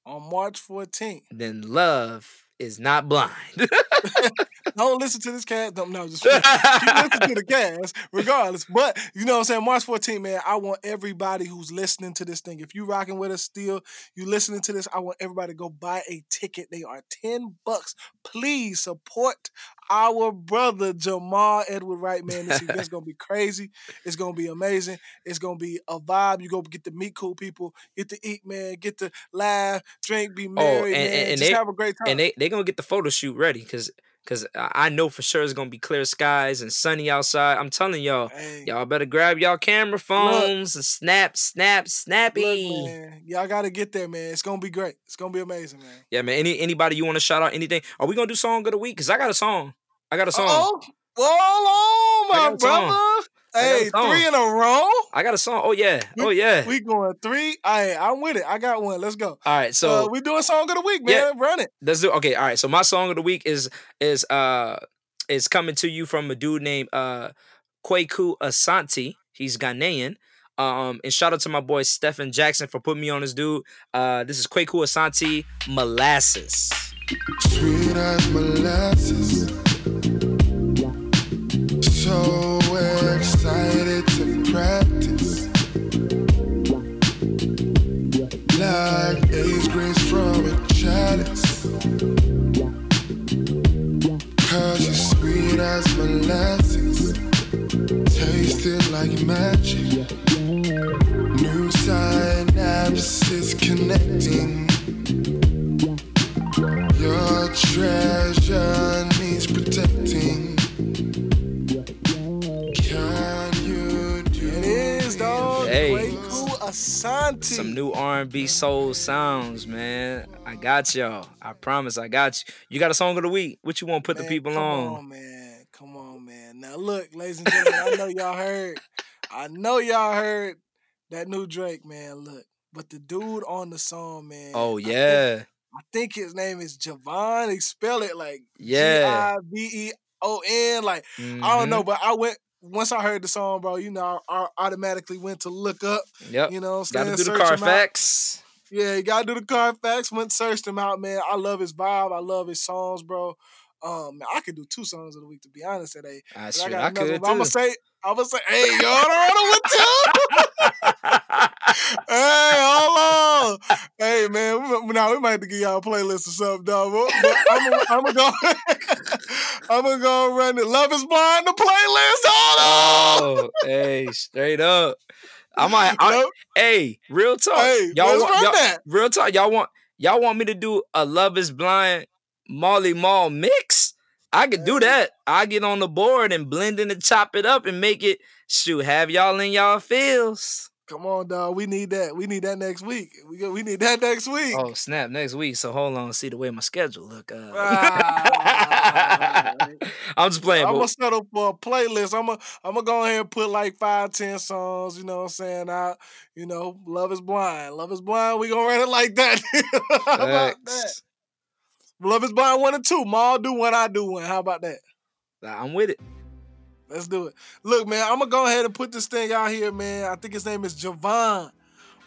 on March 14th, Then love is not blind. (laughs) don't listen to this cast. Don't, no, just listen to the cast, regardless. But you know what I'm saying? March 14th, man, I want everybody who's listening to this thing. If you rocking with us still, you listening to this, I want everybody to go buy a ticket. They are 10 bucks. Please support our brother Jamal Edward Wright, man. This event's (laughs) gonna be crazy. It's gonna be amazing. It's gonna be a vibe. You go get to meet cool people, get to eat, man, get to laugh, drink, be oh, merry, Oh, and- man. and- and Just they- have a great time. and they they gonna get the photo shoot ready because because I know for sure it's gonna be clear skies and sunny outside. I'm telling y'all, Hey. y'all better grab y'all camera phones and snap, snap, snappy. Look, man, y'all gotta get there, man. It's gonna be great. It's gonna be amazing, man. Yeah, man. Any anybody you want to shout out? Anything? Are we gonna do song of the week? Cause I got a song. I got a song. Oh, oh, oh hold on, my got a song. Brother. I got a Hey, three in a row. I got a song. Oh yeah. We- Oh yeah. We going three. Hey, I'm with it. I got one. Let's go. All right. So uh, we doing a song of the week, man. Yeah. Run it. let's do. Okay. All right. So my song of the week is is uh is coming to you from a dude named uh Kwaku Asante. He's Ghanaian. Um, and shout out to my boy Stephen Jackson for putting me on this dude. Uh, this is Kwaku Asante Molasses. Sweet as molasses. So excited to practice. Like eighth grace from a chalice. Cause you're sweet as molasses. Tasting like magic. New synapses connecting. Your treasure Asante. Some new R&B soul sounds, man. I got y'all. I promise I got you. You got a song of the week. What you want to put the people come on? man. Come on, man. Now look, ladies and gentlemen, I know y'all heard. I know y'all heard that new Drake, man. Look, but the dude on the song, man. Oh I think- yeah. I think his name is Javon. He spell it like Yeah. G I V E O N. Like I Mhm. don't know, but I went once I heard the song, bro. You know, I, I automatically went to look up. Yep. You know, I'm Gotta do the Search him out. Carfax. Yeah, you gotta do the Carfax. Went searched him out, man. I love his vibe. I love his songs, bro. Um, I could do two songs of the week to be honest today. I But sure I got I could. I'm gonna say, I'm gonna say, hey, I don't know what to. Hey, hold on. Hey, man, we, now we might have to give y'all a playlist or something, dog. But I'm gonna go. (laughs) I'm gonna go run it. Love is blind. The playlist. Hold oh, on. oh, hey, straight up. I might. I, Nope. hey, real talk. Hey, y'all want y'all, that. real talk. Y'all want y'all want me to do a Love Is Blind Molly Mall mix? I could do that. I get on the board and blend it and chop it up and make it. Shoot, have y'all in y'all feels. Come on, dog. We need that. We need that next week. We go, we need that next week. Oh snap! Next week. So hold on. See the way my schedule look. Uh, Ah. (laughs) I'm just playing. I'm but- gonna settle for a playlist. I'm gonna I'm gonna go ahead and put like five, ten songs. You know what I'm saying? Out. You know, Love is Blind. Love is Blind. We gonna run it like that. (laughs) How about that? Love is Blind one and two. Maul do one. I do one. How about that? I'm with it. Let's do it. Look, man, I'm gonna go ahead and put this thing out here, man. I think his name is Javon,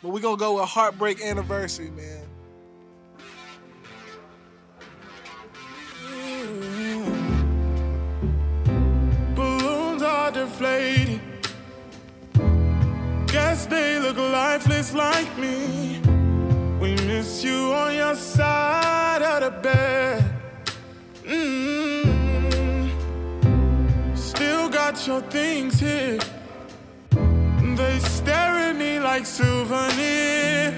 but we're gonna go with Heartbreak Anniversary, man. Mm-hmm. Balloons are deflating. Guess they look lifeless like me. We miss you on your side of the bed. Mm-hmm. Got your things here. They stare at me like souvenir.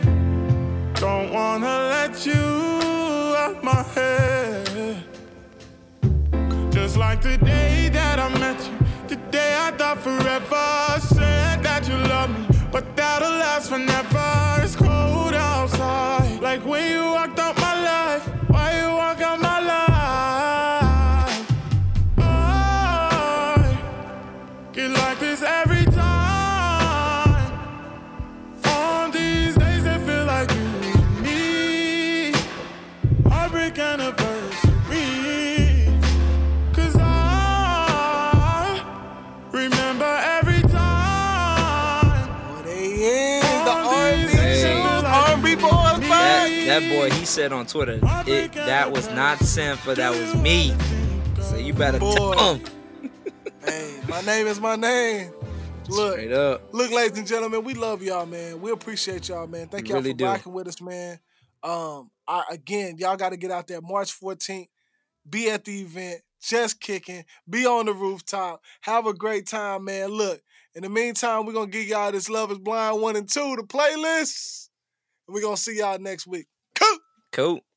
Don't wanna let you out my head. Just like the day that I met you, the day I thought forever. Said that you love me, but that'll last forever. It's cold outside, like when you walked out my That, boy, he said on Twitter, it, that was not Sanford, that was me. So you better Boy. tell him. (laughs) Hey, my name is my name. Look, Straight up. Look, ladies and gentlemen, we love y'all, man. We appreciate y'all, man. Thank We y'all really for do. rocking with us, man. Um, I, again, y'all got to get out there March 14th. Be at the event, just kicking. Be on the rooftop. Have a great time, man. Look, in the meantime, we're gonna give y'all this Love Is Blind one and two, the playlist, and we're gonna see y'all next week. Cool.